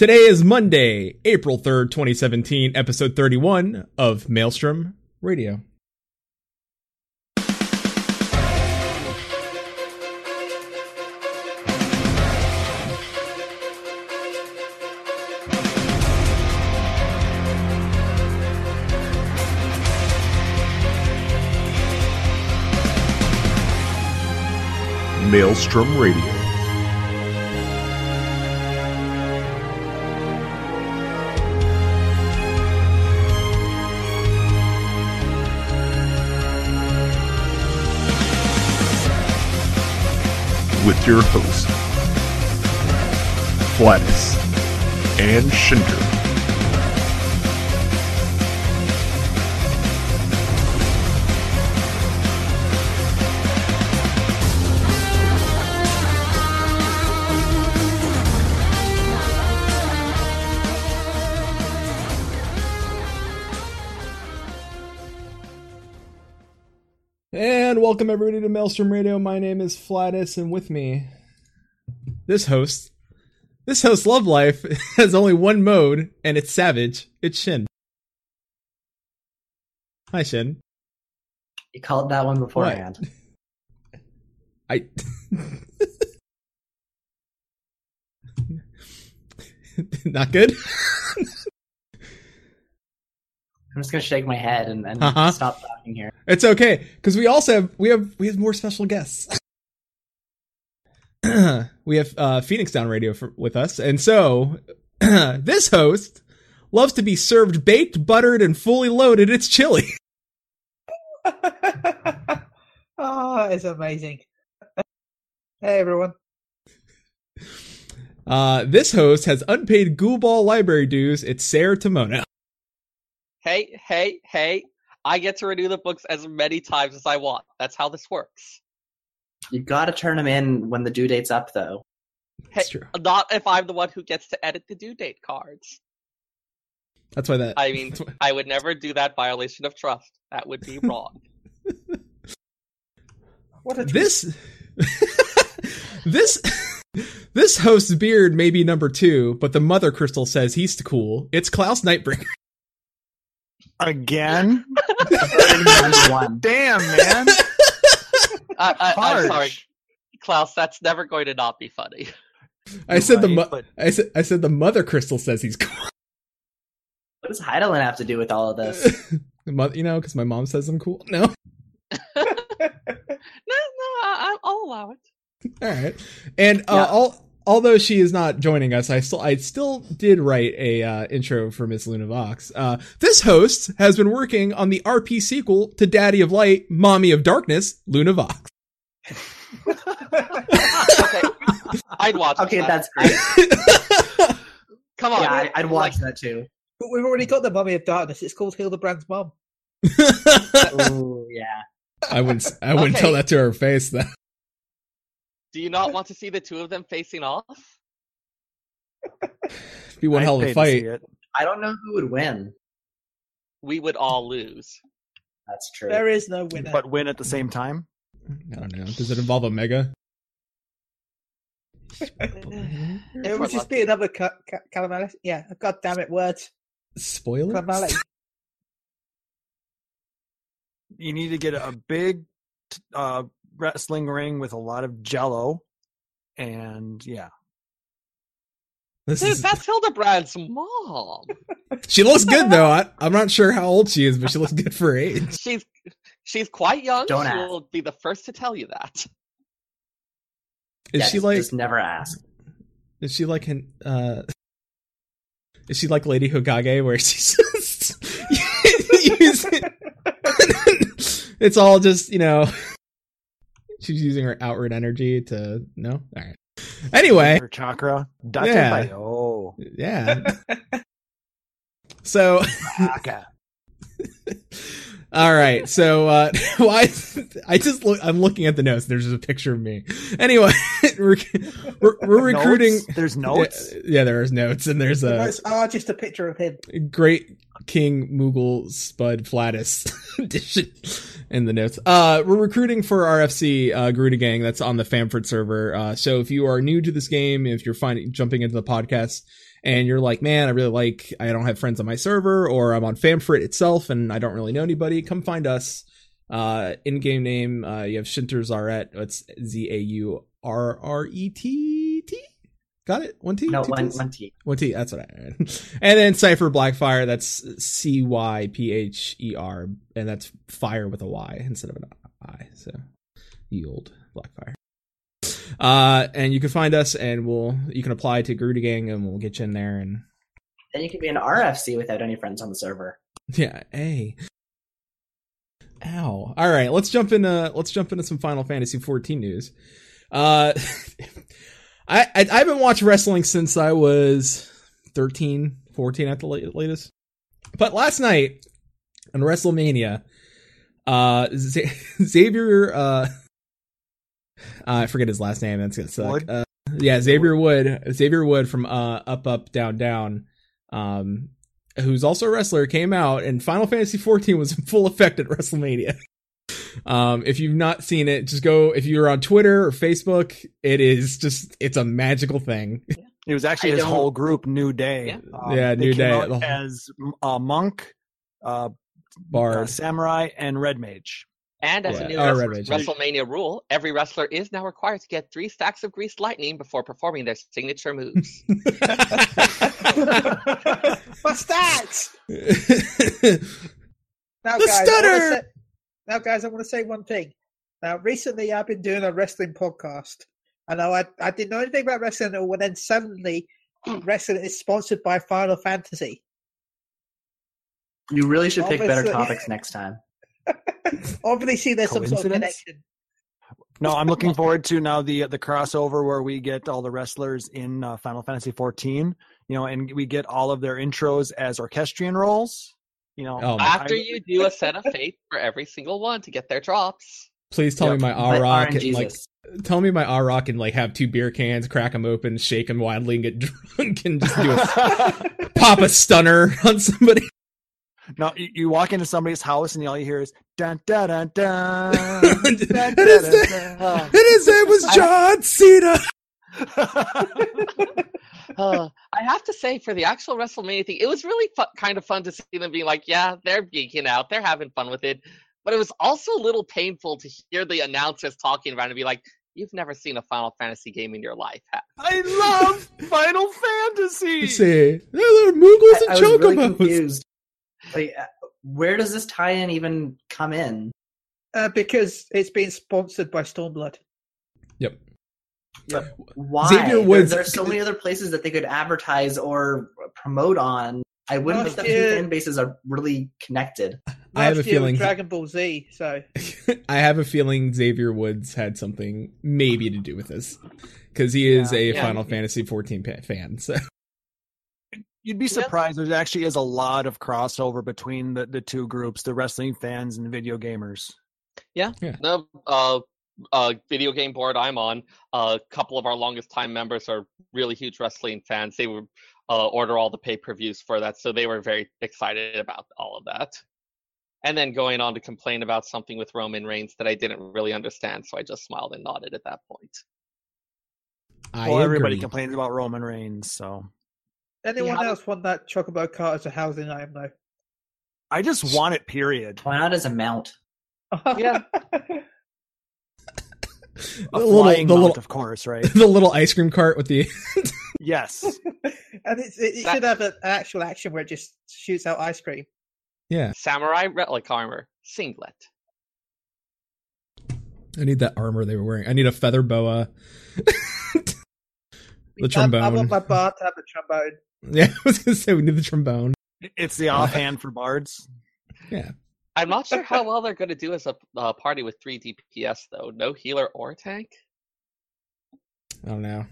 Today is Monday, April 3rd, 2017, episode 31 of Maelstrom Radio. Maelstrom Radio. With your hosts, Flatus and Shinder. Welcome everybody to Maelstrom Radio. My name is Flatus, and with me, this host, this host Love Life has only one mode, and it's Savage. It's Shin. Hi, Shin. You called that one beforehand. I. Not good. I'm just gonna shake my head and, and Uh-huh. stop talking here. It's okay because we also have we have we have more special guests. we have uh, Phoenix Down Radio for, with us, and so this host loves to be served baked, buttered, and fully loaded. It's chili. oh, it's amazing. Hey everyone. Uh, this host has unpaid Gubal library dues. It's Sarah Tomono. hey, hey, hey, I get to renew the books as many times as I want. That's how this works. You gotta turn them in when the due date's up, though. Hey, That's true. not if I'm the one who gets to edit the due date cards. That's why that. I mean, why- I would never do that violation of trust. That would be wrong. What a this this this host's beard may be number two, but the mother crystal says he's cool. It's Klaus Nightbringer. Again? Damn, man. I, I, I'm sorry, Klaus. That's never going to not be funny. I said the mo- but- I said I said the mother crystal says he's cool. What does Hydaelyn have to do with all of this? You know, because my mom says I'm cool. No, No, no, I, I'll allow it. all right. And uh, Yeah. all, although she is not joining us, I still I still did write a uh, intro for Miss Luna Vox. Uh, this host has been working on the RP sequel to Daddy of Light, Mommy of Darkness, Luna Vox. Okay, I'd watch. Okay, that. that's great. Come on. Yeah, I, I'd watch like, that too. But we've already got the Mummy of Darkness. It's called Hildibrand's mom. Ooh, yeah. I wouldn't. I wouldn't Okay. tell that to her face. Though. Do you not want to see the two of them facing off? Be one I'd hell of pay a to see fight. it. I don't know who would win. We would all lose. That's true. There is no winner. But win at the same time? I don't know. Does it involve a mega? it would just be another ca- ca- calamity. Yeah, god damn it, words. Spoiler. Calamity. You need to get a big uh, wrestling ring with a lot of jello. And yeah. This Dude, is, that's Hildibrand's mom. she looks good though. I, I'm not sure how old she is, but she looks good for age. She's she's quite young. Don't she ask. will be the first to tell you that. Is Yes, she like? Just never ask. Is she like an? Uh, is she like Lady Hokage, where she's just using? it's all just you know. She's using her outward energy to no. All right. Anyway, Her chakra. Yeah. Bayo. yeah. So. All right. So uh why I just look I'm looking at the notes. There's just a picture of me. Anyway, we're we're, we're recruiting Notes? There's notes. Yeah, yeah, there's notes and there's The a notes are just a picture of him. great King Moogle Spud Flatus edition in the notes. Uh, we're recruiting for RFC uh, Garuda Gang. That's on the Famfrit server. Uh, so if you are new to this game, if you're finding jumping into the podcast and you're like, man, I really like, I don't have friends on my server, or I'm on Famfrit itself, and I don't really know anybody, come find us. Uh, in-game name, uh, you have Shinter Zaret. It's Z A U R R E T T. Got it? One T? No, Two one, Ts? one T. One T. That's what I read. And then Cypher Blackfyre. That's C Y P H E R, and that's fire with a Y instead of an I. So, the old Blackfire. Uh, and you can find us, and we'll you can apply to Garuda Gang, and we'll get you in there. And Then you can be an RFC without any friends on the server. yeah, hey, ow. All right, let's jump into let's jump into some Final Fantasy 14 news. Uh, I, I I haven't watched wrestling since I was 13, 14 at the latest. But last night on WrestleMania, uh, Z- Xavier, uh, I forget his last name. That's gonna suck. Uh, yeah, Xavier Wood. Xavier Wood from uh, Up Up Down Down, um, who's also a wrestler, came out, and Final Fantasy 14 was in full effect at WrestleMania. Um, if you've not seen it, just go. If you're on Twitter or Facebook, it is just it's a magical thing. It was actually I his don't- whole group, New Day. Yeah. Um, Yeah, New Day, out the whole- as uh, Monk, uh, uh, Samurai, and Red Mage. And as Yeah. a new Oh, wrestler- Red Mage. WrestleMania rule, every wrestler is now required to get three stacks of greased lightning before performing their signature moves. My stats. Now, The guys, I wanna stutter! say, now, guys, I want to say one thing. Now, recently, I've been doing a wrestling podcast. I know I, I didn't know anything about wrestling, at all, and then suddenly, wrestling is sponsored by Final Fantasy. You really should pick better topics next time. Obviously, there's some sort of Coincidence? connection. No, I'm looking forward to now the the crossover where we get all the wrestlers in uh, Final Fantasy 14. You know, and we get all of their intros as orchestrion rolls. You know, Oh, After I- you do a set of fate for every single one to get their drops. Please tell Yep. me my But Rock and like tell me my R Rock and like have two beer cans, crack them open, shake them wildly, and get drunk, and just do a pop a stunner on somebody. No, you, you walk into somebody's house and all you hear is dun dun dun dun. and dun, dun, his dun, name- dun. and his name was John Cena. Uh, I have to say, for the actual WrestleMania thing, it was really fu- kind of fun to see them being like, yeah, they're geeking out, they're having fun with it. But it was also a little painful to hear the announcers talking about it and be like, you've never seen a Final Fantasy game in your life. have I love Final Fantasy. See, there are little Moogles I, and I was really Chocobos. confused. Like, uh, where does this tie-in even come in? Uh, because it's being sponsored by Stormblood. Yep. Why? Xavier There- Woods- there's so many other places that they could advertise or promote on. I wouldn't Last think the two year- fan bases are really connected. I have a feeling- Dragon Ball Z. So I have a feeling Xavier Woods had something maybe to do with this because he is Yeah. a Yeah. Final Fantasy 14 fan. So You'd be surprised. There actually is a lot of crossover between the, the two groups, the wrestling fans and the video gamers. Yeah. The uh, uh, video game board I'm on, a couple of our longest time members are really huge wrestling fans. They would uh, order all the pay per views for that, so they were very excited about all of that. And then going on to complain about something with Roman Reigns that I didn't really understand, so I just smiled and nodded at that point. I well, everybody complains about Roman Reigns, so anyone Yeah. else want that Chocobo cart as a housing item though? I just want it. Period. Why not as a mount? Yeah. the A little, flying the mount, little, of course, right? the little ice cream cart with the yes. and it's, it, it That- should have an actual action where it just shoots out ice cream. yeah. Samurai relic armor, singlet. I need that armor they were wearing. I need a feather boa. the I, I want my bar to have a trombone. Yeah, I was gonna say we need the trombone. It's the offhand for bards. Yeah, I'm not sure how well they're going to do as a uh, party with three DPS though. No healer or tank. I don't know.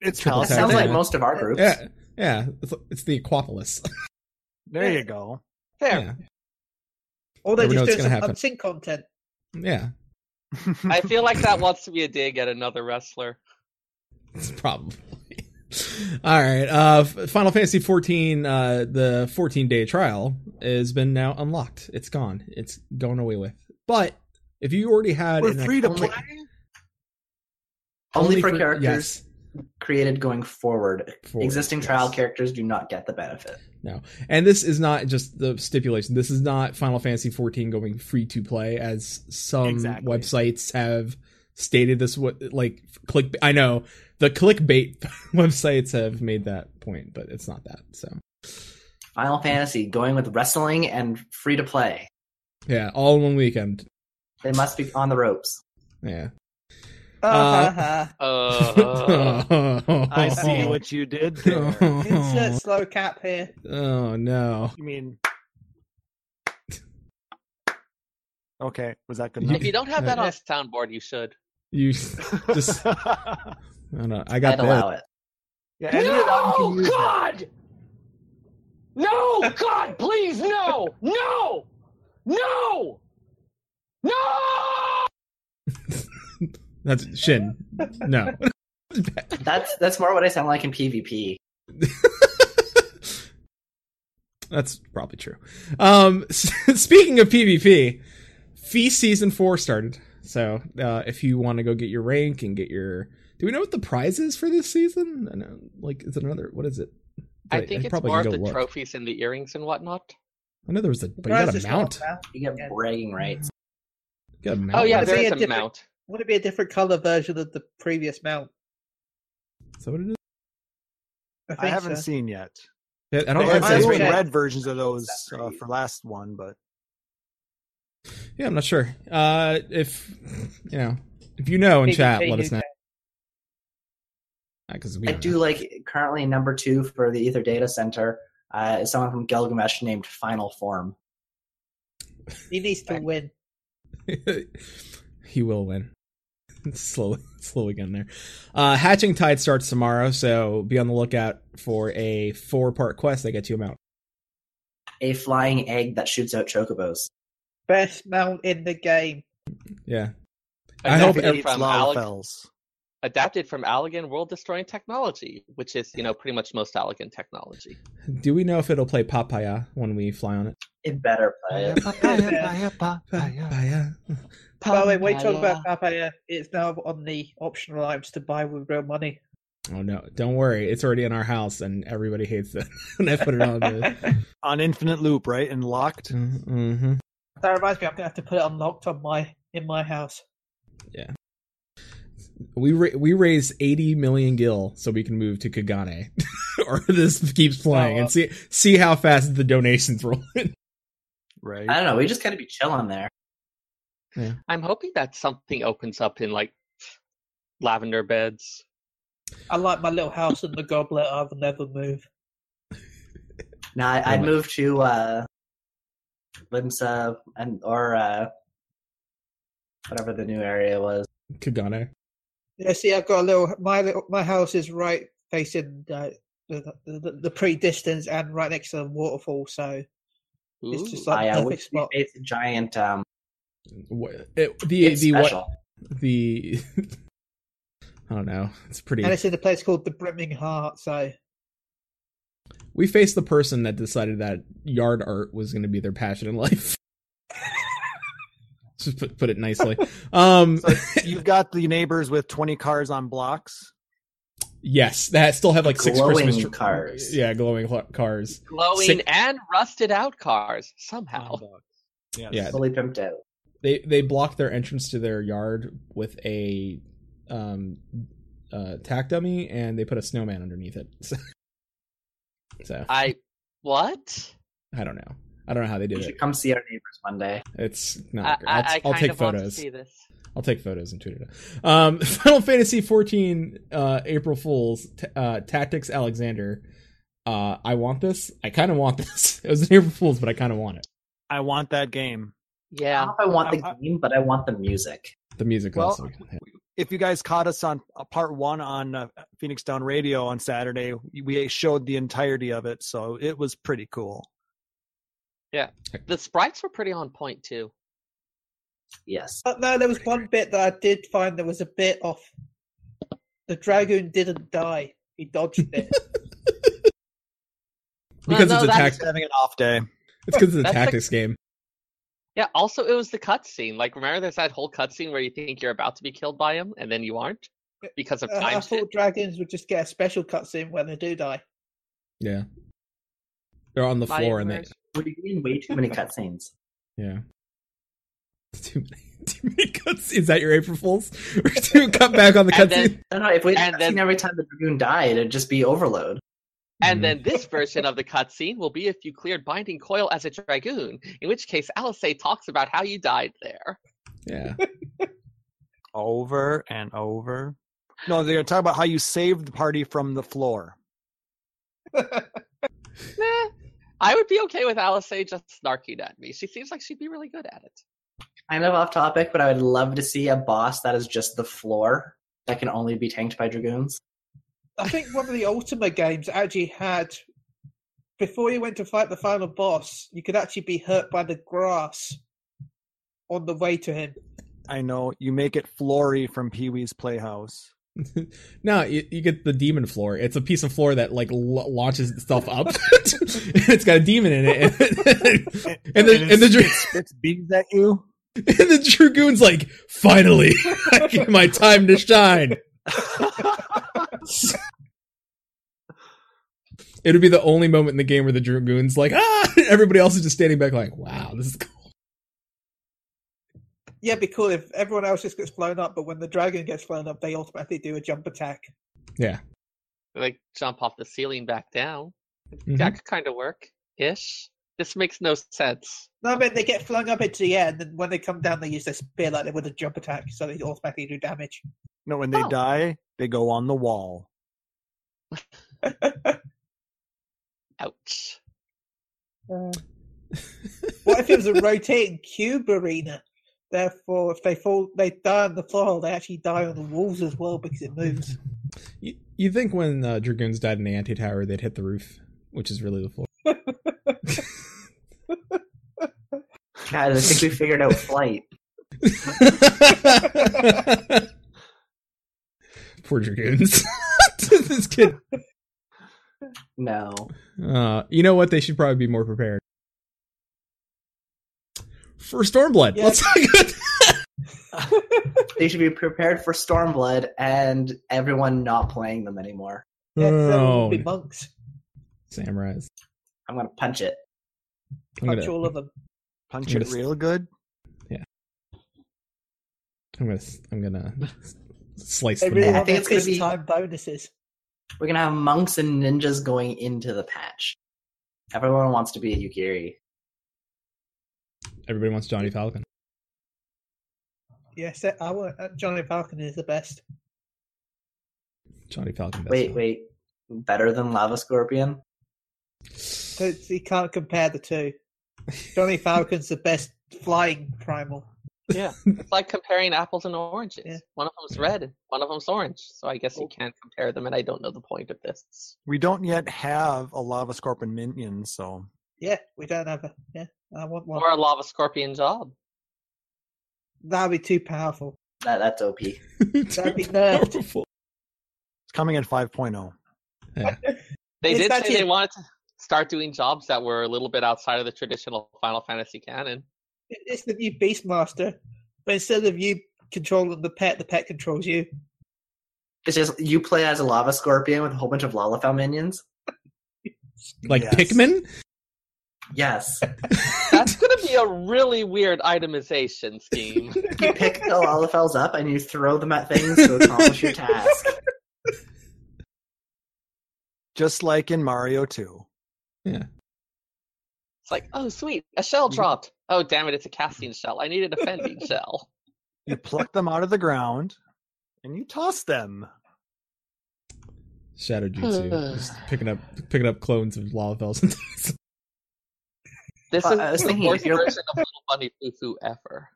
It's Triple That sounds like yeah. most of our groups. Yeah, yeah. It's, it's the Aquapolis. There you go. Fair. yeah, Or they're just what's doing gonna some happen. unsync content. yeah. I feel like that wants to be a dig at another wrestler. It's probably. All right. Uh, Final Fantasy 14, uh, the 14 day trial has been now unlocked. It's gone. It's going away with. But if you already had We're an free to only- play. Only, for, characters yes. created going forward. Forward, Existing yes. trial characters do not get the benefit. No, and this is not just the stipulation. This is not Final Fantasy 14 going free to play, as some Exactly. websites have stated. This what like click. I know the clickbait websites have made that point, but it's not that. So Final Fantasy going with wrestling and free to play. yeah, all in one weekend. They must be on the ropes. Yeah. Uh, Uh, I see what you did there. Insert slow cap here. Oh no. You mean? Okay, was that good if you don't have that on soundboard, you should. You just I don't know. I got I'd that. allow it. yeah, any of that you can No, use that. God! No, God, please, no! No! No! No! That's Shin. No. That's that's more what I sound like in PvP. That's probably true. Um, speaking of PvP, Feast season four started. So uh, if you want to go get your rank and get your, do we know what the prize is for this season? I know, like, is it another? What is it? I But think it's probably more of the look. trophies and the earrings and whatnot. I know there was a, but you got a mount. You get Yeah. bragging rights. You got a mount. Oh yeah, Would it there be is a a mount. Would it be a different color version of the previous mount? Is that what it is? I, I haven't so. seen yet. Yeah, I don't There think have so. red versions of those uh, for last one, but Yeah, I'm not sure. Uh, if you know, if you know in chat, let us UK. know. Because we I don't know. like currently number two for the Aether Data Center uh, is someone from Gilgamesh named Final Form. He needs to win. he will win. slowly, slowly getting there. Uh, Hatching Tide starts tomorrow, so be on the lookout for a four-part quest that gets you a mount. A flying egg that shoots out chocobos. Best mount in the game. Yeah, I hope Adapted every- it's from Alec- Lalafells. Adapted from Allagan world destroying technology, which is you know pretty much most Allagan technology. Do we know if it'll play Papaya when we fly on it? It better play it. Papaya. By the way, when you talk about Papaya, it's now on the optional items to buy with real money. Oh no! Don't worry, it's already in our house, and everybody hates it when I put it on. The... on infinite loop, right? And locked. mm-hmm. That reminds me, I'm gonna have to put it unlocked on my in my house. We ra- we raised eighty million gil so we can move to Kagane, or this keeps playing Oh, and see see how fast the donations roll in. Right. I don't know. We just gotta be chilling there. I'm hoping that something opens up in like lavender beds. I like my little house in the goblet. I'll never move. Now I, I'd move to uh, Limsa and or uh, whatever the new area was. Kagane. Yeah, see, I've got a little. My little, my house is right facing uh, the, the the pre-distance and right next to the waterfall. So it's just like I the perfect spot. it's a giant. Um, Wha- it- the it's the special. what the I don't know. It's pretty. And it's in a place called the Brimming Heart. So we faced the person that decided that yard art was going to be their passion in life. Just put put it nicely. Um, So you've got the neighbors with 20 cars on blocks. yes, that still have like six Glowing Christmas tr- cars. Yeah, glowing cl- cars. glowing Sick- and rusted out cars somehow. Yes. Yeah. fully pimped out. They they blocked their entrance to their yard with a um uh tack dummy and they put a snowman underneath it. So, so I what? I don't know. I don't know how they You did it. come see our neighbors one day. It's not. I, great. I, I'll, I I'll take of want to photos. see this. I'll take photos and tweet it. out. Um, Final Fantasy 14 uh, April Fools t- uh, Tactics Alexander. Uh, I want this. I kind of want this. It was an April Fools, but I kind of want it. I want that game. I don't Yeah, know if I want the I- I- game, but I want the music. The music Well, also. If you guys caught us on uh, part one on uh, Phoenix Down Radio on Saturday, we showed the entirety of it, so it was pretty cool. The sprites were pretty on point too. Yes. But no, there was one bit that I did find there was a bit off. The dragoon didn't die; he dodged it. Because Well, it's a no, that's- tac- Having an off day. It's because it's a That's the- tactics game. Yeah. Also, it was the cutscene. Like, remember, there's that whole cutscene where you think you're about to be killed by him, and then you aren't. because of Uh, time I shift. thought dragons would just get a special cutscene when they do die. Yeah. They're on the My floor and they. We're doing way too many cutscenes. yeah. Too many, too many cuts. Is that your April Fools? Or to cut back on the And cutscene? then- No, no. If we had And then- every time the dragoon died, it'd just be overload. And Mhm. then this version of the cutscene will be if you cleared Binding Coil as a Dragoon, in which case Alice talks about how you died there. Yeah. Over and over. No, they're gonna talk about how you saved the party from the floor. Nah, I would be okay with Alice just snarking at me. She seems like she'd be really good at it. Kind of off topic, but I would love to see a boss that is just the floor that can only be tanked by dragoons. I think one of the Ultima games actually had before you went to fight the final boss, you could actually be hurt by the grass on the way to him. I know you make it Floory from Pee Wee's Playhouse. no, you, you get the demon floor. It's a piece of floor that like l- launches itself up. and it's got a demon in it. And, the it and the, dra- spits, spits at you. and the dragoon's like, finally, I get my time to shine. It would be the only moment in the game where the dragoon's like, ah, everybody else is just standing back, like, wow, this is cool. Yeah, it'd be cool if everyone else just gets blown up, but when the dragon gets blown up, they automatically do a jump attack. Yeah. Like jump off the ceiling back down. Mhm. That could kind of work ish. This makes no sense. No, I mean they get flung up into the air, and then when they come down, they use their spear like they would a jump attack, so they automatically do damage. No, when they Oh. die, they go on the wall. Ouch. Uh, what if it was a rotating cube arena? Therefore, if they fall, they die on the floor. They actually die on the walls as well because it moves. You, you think when uh, dragoons died in the anti-tower, they'd hit the roof, which is really the floor. Guys, I think we figured out flight. Poor dragoons. this kid. No. Uh, you know what? They should probably be more prepared. For Stormblood. Yeah. Let's talk about They should be prepared for Stormblood and everyone not playing them anymore. Yeah, 'cause everyone Oh, will be monks. samurais. I'm gonna punch it. I'm Punch gonna, all of them. Punch I'm it gonna- real good. Yeah. I'm gonna, I'm gonna slice They them. really I think it's gonna be- time bonuses. We're gonna have monks and ninjas going into the patch. Everyone wants to be a Yugiri. Everybody wants Johnny Falcon. Yes, I want uh, Johnny Falcon is the best. Johnny Falcon. best Wait, one. wait. Better than Lava Scorpion? So it's- you can't compare the two. Johnny Falcon's the best flying primal. Yeah. It's like comparing apples and oranges. Yeah. One of them's red, one of them's orange. So I guess you can't compare them, and I don't know the point of this. We don't yet have a lava scorpion minion, so Yeah, we don't have a. Yeah, I want one. Or a lava scorpion job. That'd be too powerful. That, that's OP. That'd be nerfed. Powerful. it's coming in oh. 5.0. Yeah. They It's did actually- say they wanted to start doing jobs that were a little bit outside of the traditional Final Fantasy canon. It's the new Beastmaster, but instead of you controlling the pet, the pet controls you. It's just you play as a Lava Scorpion with a whole bunch of Lalafell minions? Like Yes. Pikmin? Yes. That's going to be a really weird itemization scheme. you pick the Lalafells up and you throw them at things to accomplish your task. Just like in Mario 2. Yeah. It's like, oh, sweet, a shell dropped. Oh, damn it, it's a casting shell. I need a defending shell. You pluck them out of the ground and you toss them. Shadow Jutsu. Just picking up picking up clones of Lalafells and This Well, is I was the if worst you're- version of Little Bunny Foo Foo ever.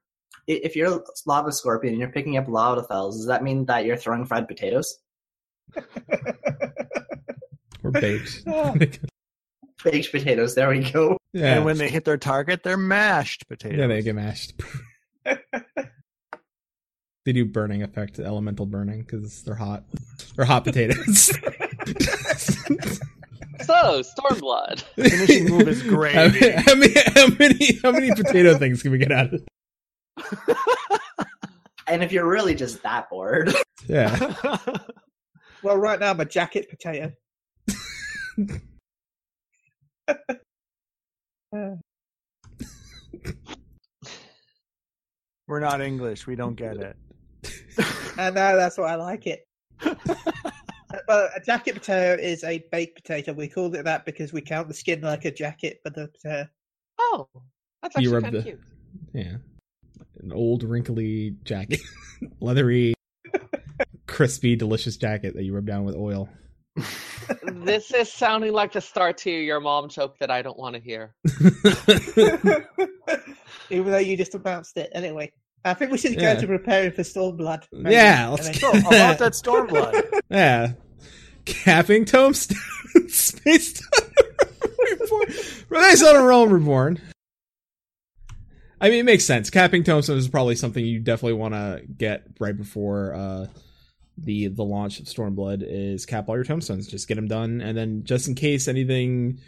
If you're a Lava Scorpion and you're picking up Lalafells, does that mean that you're throwing fried potatoes? Or baked. Baked potatoes, there we go. yeah. And when they hit their target, they're mashed potatoes. yeah, they get mashed. they do burning effect, elemental burning, because they're hot. They're hot potatoes. So, Stormblood. Finishing move is How, gravy. how many, how many how many potato things can we get out of it? and if you're really just that bored, Yeah. Well, right now I'm a jacket potato. We're not English. We don't get it. and now that's why I like it. But a jacket potato is a baked potato. We called it that because we count the skin like a jacket for the potato. Oh, that's You actually kind of the- cute. Yeah. An old wrinkly jacket. Leathery, crispy, delicious jacket that you rub down with oil. This is sounding like the start to your mom joke that I don't want to hear. Even though you just announced it. Anyway, I think we should go Yeah. go to preparing for Stormblood. maybe. Yeah, let's then- So about that Stormblood. yeah. Capping tombstones, Space Time Reborn. Rise on a Realm Reborn. I mean, it makes sense. Capping tombstones is probably something you definitely want to get right before uh, the the launch of Stormblood. Is cap all your tombstones, just get them done, and then just in case anything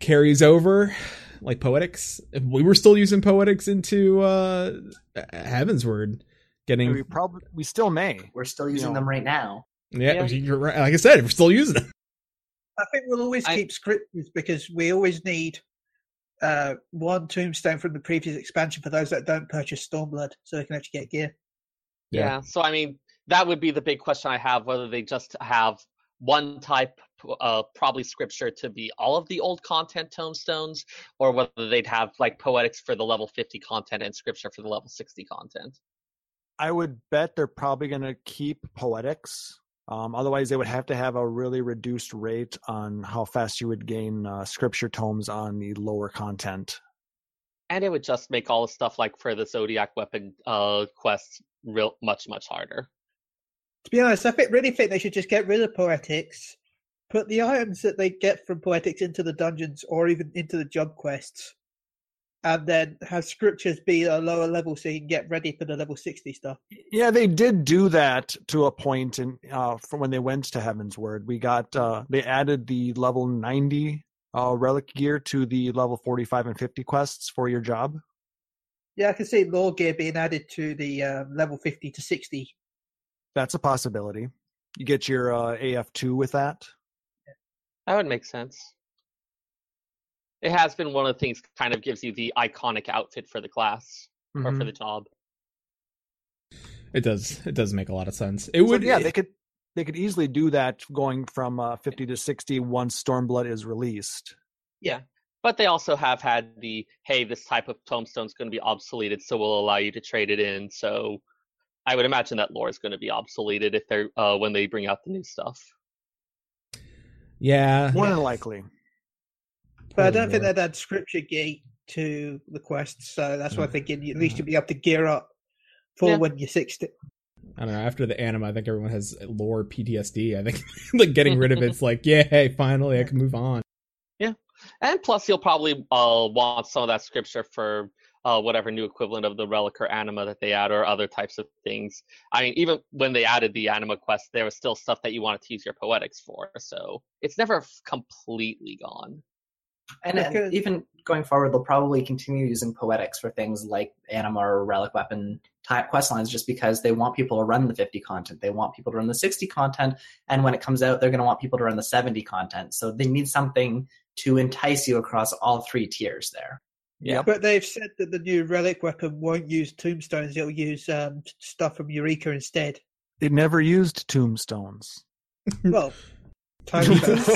carries over, like poetics, we were still using poetics into uh, Heavensward. Getting we probably we still may. we're still using know. them right now. Yeah, Yeah. you're right. Like I said, we're still using them. I think we'll always I- keep scriptures because we always need uh, one tombstone from the previous expansion for those that don't purchase Stormblood, so they can actually get gear. Yeah. Yeah. So I mean, that would be the big question I have: whether they just have one type, uh, probably scripture to be all of the old content tombstones, or whether they'd have like poetics for the level 50 content and scripture for the level 60 content. I would bet they're probably going to keep poetics. Um, otherwise, they would have to have a really reduced rate on how fast you would gain uh, scripture tomes on the lower content. And it would just make all the stuff like for the Zodiac weapon uh, quests real much much harder. To be honest, I think, really think they should just get rid of Poetics, put the items that they get from Poetics into the dungeons or even into the job quests, and then have scriptures be a lower level so you can get ready for the level 60 stuff. Yeah, they did do that to a point in uh, from when they went to Heavensward. We got uh, they added the level ninety uh, relic gear to the level forty five and fifty quests for your job. Yeah, I can see lore gear being added to the um, level 50 to 60. That's a possibility. You get your uh, AF two with that. That would make sense. It has been one of the things kind of gives you the iconic outfit for the class or for Mhm. the job. It does. It does make a lot of sense. It So, would. yeah, they could they could easily do that going from uh, 50 to 60 once Stormblood is released. Yeah, but they also have had the hey, this type of tombstone is going to be obsoleted, so we'll allow you to trade it in. So I would imagine that lore is going to be obsoleted if they're uh, when they bring out the new stuff. Yeah. More than likely. But I don't think they'd add scripture gate to the quests, so that's why I'm thinking you- at least you'll be able to gear up for Yeah. when you're 60. I don't know. After the anima, I think everyone has lore PTSD. I think like getting rid of it's like, yay, finally, I can move on. Yeah, and plus, you'll probably uh, want some of that scripture for uh, whatever new equivalent of the relic or anima that they add, or other types of things. I mean, even when they added the anima quest, there was still stuff that you wanted to use your poetics for. So it's never f- completely gone. And, and even going forward, they'll probably continue using poetics for things like anima or relic weapon type quest lines, just because they want people to run the 50 content. They want people to run the 60 content, and when it comes out, they're going to want people to run the 70 content. So they need something to entice you across all three tiers there. Yep. But they've said that the new relic weapon won't use tombstones; it'll use um, stuff from Eureka instead. They never used tombstones. Well, tombstones.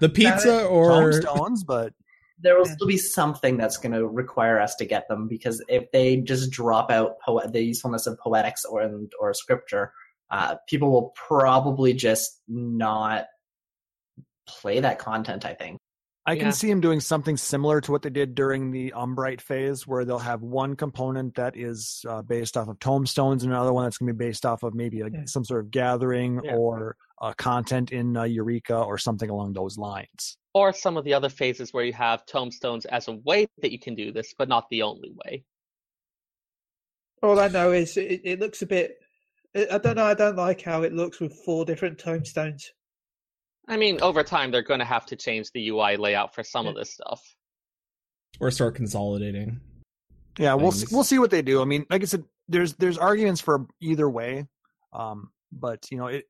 The pizza or tombstones, but There will Yeah. still be something that's going to require us to get them because if they just drop out po- the usefulness of poetics or or scripture, uh, people will probably just not play that content. I think. I can Yeah. see them doing something similar to what they did during the Umbrite phase, where they'll have one component that is uh, based off of tombstones, and another one that's going to be based off of maybe a, Yeah. some sort of gathering Yeah. or uh, content in uh, Eureka or something along those lines. Or some of the other phases where you have tombstones as a way that you can do this, but not the only way. All I know is it, it looks a bit. I I don't know. I don't like how it looks with four different tombstones. I mean, over time, they're going to have to change the UI layout for some of this stuff. or start consolidating. Yeah, we'll see, we'll see what they do. I mean, like I said, there's there's arguments for either way, um, but you know, it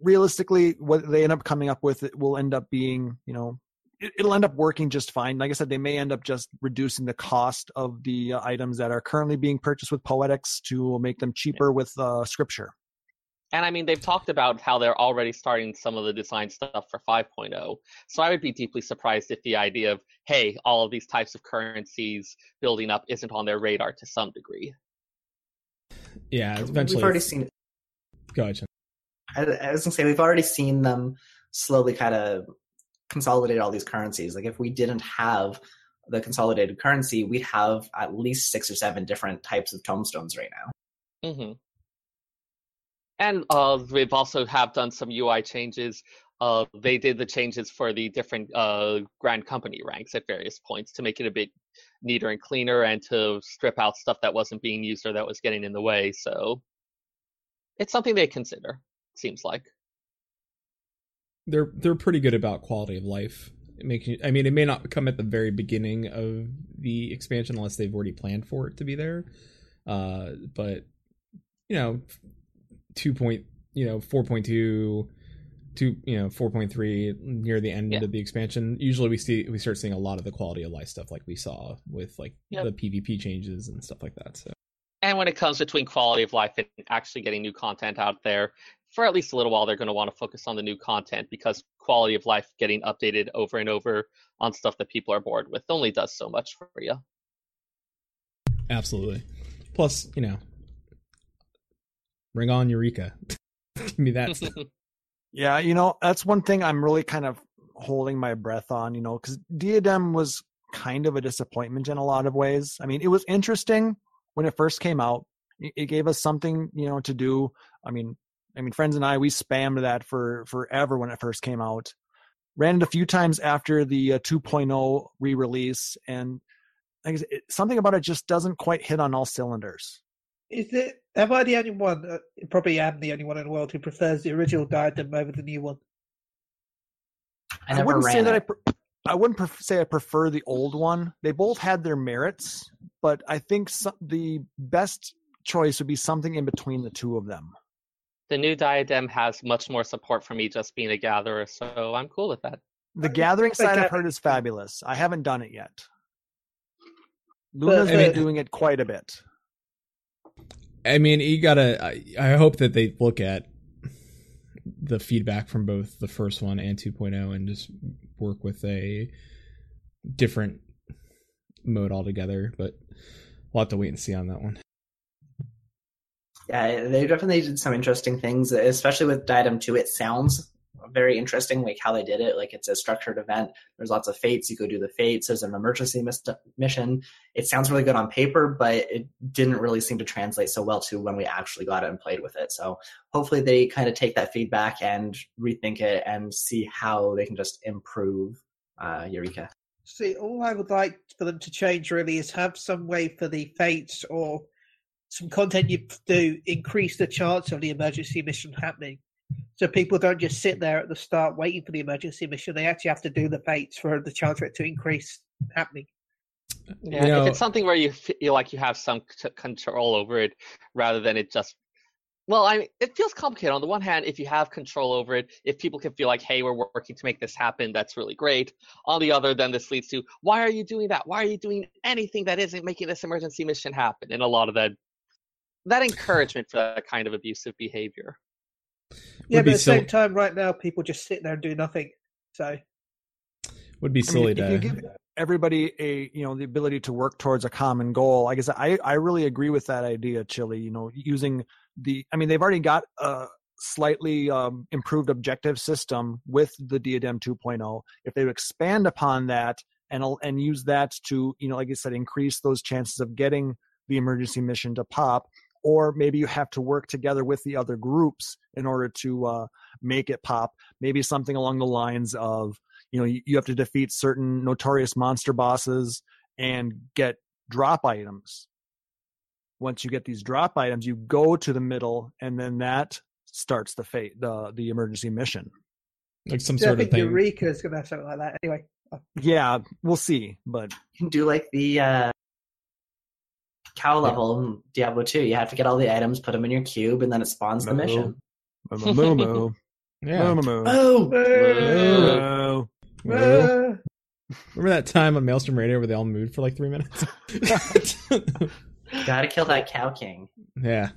realistically, what they end up coming up with it will end up being, you know, it, it'll end up working just fine. Like I said, they may end up just reducing the cost of the uh, items that are currently being purchased with Poetics to make them cheaper with uh, Scripture. And I mean, they've talked about how they're already starting some of the design stuff for 5.0. So I would be deeply surprised if the idea of, hey, all of these types of currencies building up isn't on their radar to some degree. Yeah, eventually. We've already seen. Go ahead. Chen. I, I was gonna say we've already seen them slowly kind of consolidate all these currencies. Like if we didn't have the consolidated currency, we'd have at least six or seven different types of tombstones right now. Mm hmm And uh, we've also have done some UI changes. Uh, they did the changes for the different uh, grand company ranks at various points to make it a bit neater and cleaner, and to strip out stuff that wasn't being used or that was getting in the way. So it's something they consider. Seems like. They're they're pretty good about quality of life. Making I mean, it may not come at the very beginning of the expansion unless they've already planned for it to be there. Uh, but you know, two point, you know, four point two, two, you know, four point three near the end Yeah. of the expansion. Usually, we see we start seeing a lot of the quality of life stuff, like we saw with like Yep. the PvP changes and stuff like that. So And when it comes between quality of life and actually getting new content out there, for at least a little while, they're going to want to focus on the new content because quality of life getting updated over and over on stuff that people are bored with only does so much for you. absolutely. Plus, you know, bring on Eureka. Give me that. Yeah, you know, that's one thing I'm really kind of holding my breath on, you know, because Diadem was kind of a disappointment in a lot of ways. I mean, it was interesting when it first came out. It it gave us something, you know, to do. I mean, I mean, friends and I, we spammed that for forever when it first came out. Ran it a few times after the uh, 2.0 re-release, and like I said, it, something about it just doesn't quite hit on all cylinders. Is it? Am I the only one? Uh, probably am the only one in the world who prefers the original diadem over the new one. I never wouldn't ran say that I, pre- I wouldn't pref- say I prefer the old one. They both had their merits, but I think some, the best choice would be something in between the two of them. the new diadem has much more support for me just being a gatherer, so I'm cool with that. The Uh, gathering the side I've heard is fabulous. I haven't done it yet. Luna's But- been but- doing it quite a bit. I mean, you gotta. I, I hope that they look at the feedback from both the first one and 2.0 and just work with a different mode altogether. But we'll have to wait and see on that one. Yeah, they definitely did some interesting things, especially with Diadem 2. It sounds very interesting, like how they did it. Like it's a structured event. There's lots of fates. You go do the fates. There's an emergency mis- mission. It sounds really good on paper, but it didn't really seem to translate so well to when we actually got it and played with it. So hopefully they kind of take that feedback and rethink it and see how they can just improve uh, Eureka. See, all I would like for them to change really is have some way for the fates or some content you do increase the chance of the emergency mission happening. So people don't just sit there at the start waiting for the emergency mission. They actually have to do the fates for the chance for it to increase happening. Yeah, You know- if it's something where you feel like you have some c- control over it, rather than it just, well, I mean, it feels complicated. On the one hand, if you have control over it, if people can feel like, hey, we're working to make this happen, that's really great. On the other, then this leads to, why are you doing that? Why are you doing anything that isn't making this emergency mission happen? And a lot of that, that encouragement for that kind of abusive behavior. Yeah, Would but at the same time, right now people just sit there and do nothing. So Would be I mean, silly if to. you give everybody a you know the ability to work towards a common goal, I guess I I really agree with that idea, Chili. You know, using the I mean they've already got a slightly um, improved objective system with the Diadem 2.0. If they expand upon that and and use that to you know like I said increase those chances of getting the emergency mission to pop. Or maybe you have to work together with the other groups in order to uh, make it pop. Maybe something along the lines of you know you, you have to defeat certain notorious monster bosses and get drop items once you get these drop items you go to the middle and then that starts the fate the the emergency mission like some yeah, I sort of think thing. Eureka is going to have something like that. Anyway, yeah we'll see but You can do like the uh, cow level in Diablo 2. You have to get all the items, put them in your cube, and then it spawns the mission. Moo moo moo. Yeah. Moo moo moo. Oh, Moo. Moo. Remember that time on Maelstrom Radio where they all moved for like three minutes? gotta kill that cow king. yeah.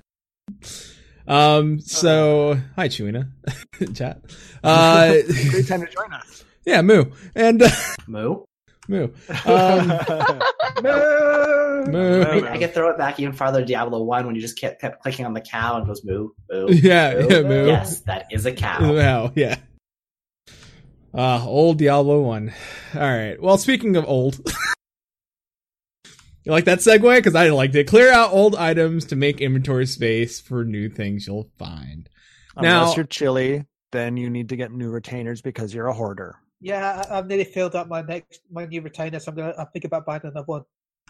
Um. So, hi, Chewina. Chat. Uh. Great time to join us. yeah. Moo and uh, Moo. moo. Um. Moo. Moo. Moo. I could throw it back even farther. Diablo 1 when you just kept, kept clicking on the cow and it goes moo, moo. Yeah. moo. Yeah. Moo. Yes, that is a cow. Wow. Yeah. Uh, old Diablo one. All right. Well, speaking of old, you like that segue? Because I liked it. Clear out old items to make inventory space for new things you'll find. Now- Unless you're chilly, then you need to get new retainers because you're a hoarder. Yeah, I- I've nearly filled up my next my new retainer, so I'm gonna I'll think about buying another one.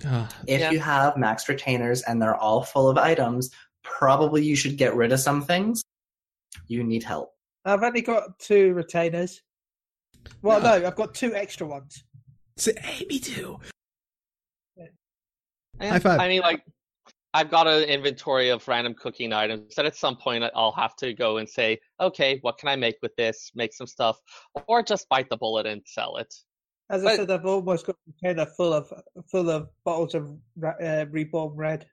Ah, If Yeah. you have maxed retainers and they're all full of items, probably you should get rid of some things. You need help. I've only got two retainers. Well, No. no, I've got two extra ones. so- hey, me too. Yeah, High five. I mean, like, I've got an inventory of random cooking items that at some point I'll have to go and say, okay, what can I make with this? Make some stuff, or just bite the bullet and sell it. As I But- said, I've almost got a retainer full of full of bottles of ra- uh, reborn red.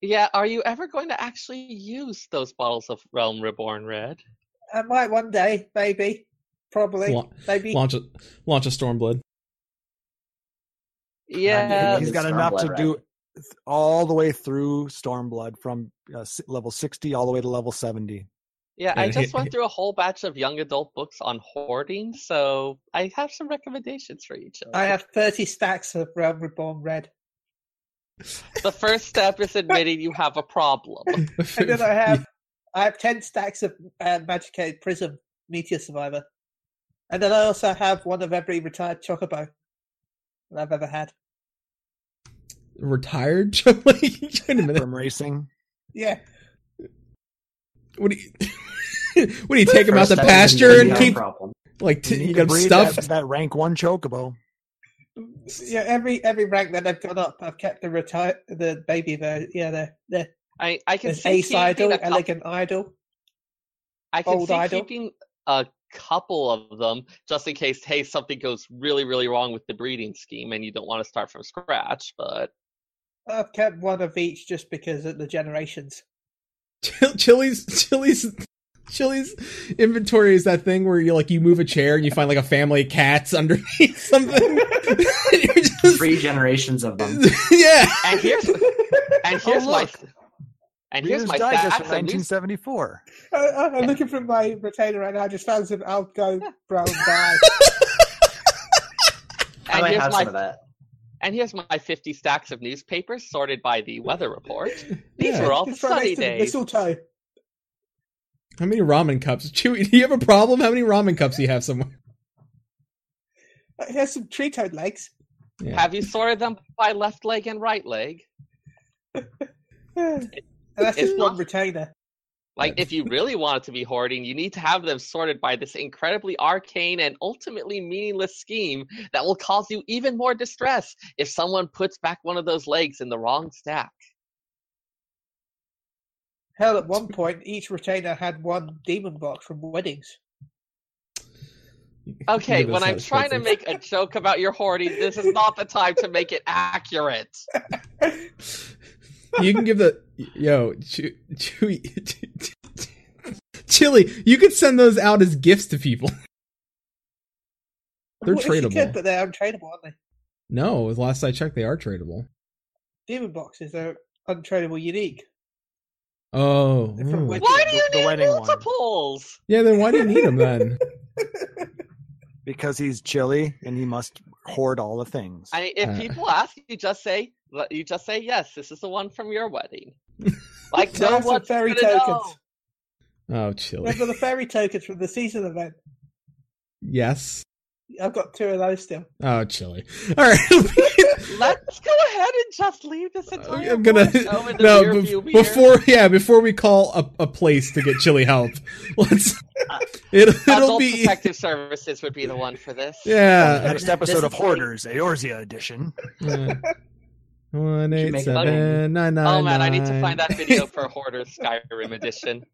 Yeah, are you ever going to actually use those bottles of Realm Reborn Red? I might one day, maybe, probably, La- maybe. Launch a launch a Stormblood. Yeah, He's got Stormblood, enough to right? do all the way through Stormblood from uh, level 60 all the way to level 70. Yeah. I just went through a whole batch of young adult books on hoarding, so I have some recommendations for each. Of I have thirty stacks of Realm Reborn red, The first step is admitting you have a problem. and then I have I have ten stacks of uh, Magic Prism Meteor Survivor, and then I also have one of every retired Chocobo that I've ever had. Retired? like, wait a minute. From racing. Yeah, What do you? what do you take him out First to pasture and you have a keep problem. like You t- need you got him breed stuffed? that, that rank one chocobo. yeah. Every every rank that I've gone up, I've kept the retire the baby version. Yeah, the the I I can see Ace Idol, a couple- Elegant Idol. I can Old see idol. keeping a couple of them just in case, hey, something goes really, really wrong with the breeding scheme and you don't want to start from scratch. But I've kept one of each just because of the generations. Chill- Chili's Chili's Chili's inventory is that thing where you like you move a chair and you find like a family of cats underneath something. Just- Three generations of them. yeah. and here's and oh, here's my look. and here's Reader's my Digest stats from 1974. I, I- I'm looking for my retainer right now. I just found some Aldgoat brown dye. I and might here's have my some of that. And here's my 50 stacks of newspapers sorted by the weather report. These Yeah. were all the sunny next days. mistletoe. How many ramen cups? Chewy, do you have a problem? How many ramen cups do you have somewhere? Uh, Here's some tree toad legs. Yeah. Have you sorted them by left leg and right leg? And that's It's just one not- retainer. Like, if you really want it to be hoarding, you need to have them sorted by this incredibly arcane and ultimately meaningless scheme that will cause you even more distress if someone puts back one of those legs in the wrong stack. Hell, at one point, each retainer had one demon box from weddings. Okay, when I'm that trying to make a joke about your hoarding, this is not the time to make it accurate. you can give the yo Chew- Chewy, Chili. You could send those out as gifts to people. They're Well, if you tradable. could, but they're untradeable, aren't they? No, last I checked, they are tradable. Demon boxes, they're untradeable unique. Oh, They're from hmm. ooh. Wed- Why do you The need wedding one. multiples? yeah. Then why do you need them then? Because he's chilly and he must hoard all the things. I mean, if Uh. people ask, you just say, you just say, yes, this is the one from your wedding. Like, I no have some one's fairy tokens. know. Oh, chilly. Remember the fairy tokens from the season event? Yes. I've got two of those still. Oh, chilly. All right. Let's go ahead and just leave this entire I'm gonna show in the no rear be- before yeah before we call a, a place to get chili help. Let's uh, it, uh, it'll Adult be Protective Services would be the one for this. yeah. Next episode This of is Hoarders, Eorzea edition. yeah. One eight make it seven nine nine. Oh man, I need to find that video for Hoarder's Skyrim edition.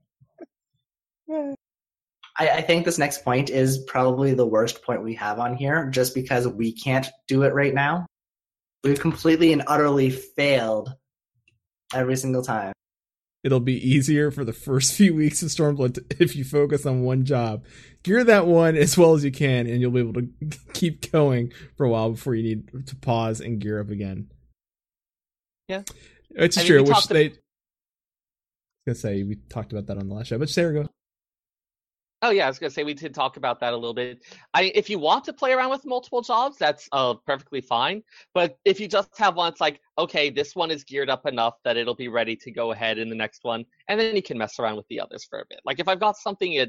I, I think this next point is probably the worst point we have on here, just because we can't do it right now. We've completely and utterly failed every single time. It'll be easier for the first few weeks of Stormblood to- if you focus on one job. Gear that one as well as you can, and you'll be able to keep going for a while before you need to pause and gear up again. Yeah. it's I mean, true. we Which talked they. I was gonna say we talked about that on the last show, but Sarah, go. Oh yeah, I was gonna say we did talk about that a little bit. I if you want to play around with multiple jobs, that's uh perfectly fine. But if you just have one, it's like okay, this one is geared up enough that it'll be ready to go ahead in the next one, and then you can mess around with the others for a bit. Like if I've got something at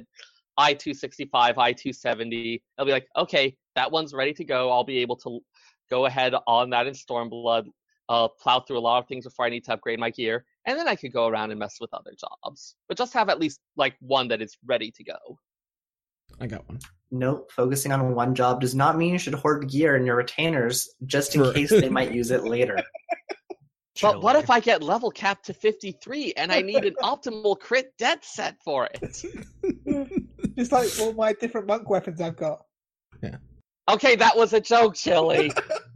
I two sixty five, I two seventy, I'll be like, okay, that one's ready to go. I'll be able to go ahead on that in Stormblood, uh, plow through a lot of things before I need to upgrade my gear, and then I could go around and mess with other jobs. But just have at least like one that is ready to go. I got one. Nope, focusing on one job does not mean you should hoard gear in your retainers just in For- case they might use it later. But what if I get level capped to 53 and I need an optimal crit dead set for it? Just like all my different monk weapons I've got. Yeah. Okay, that was a joke, Chili.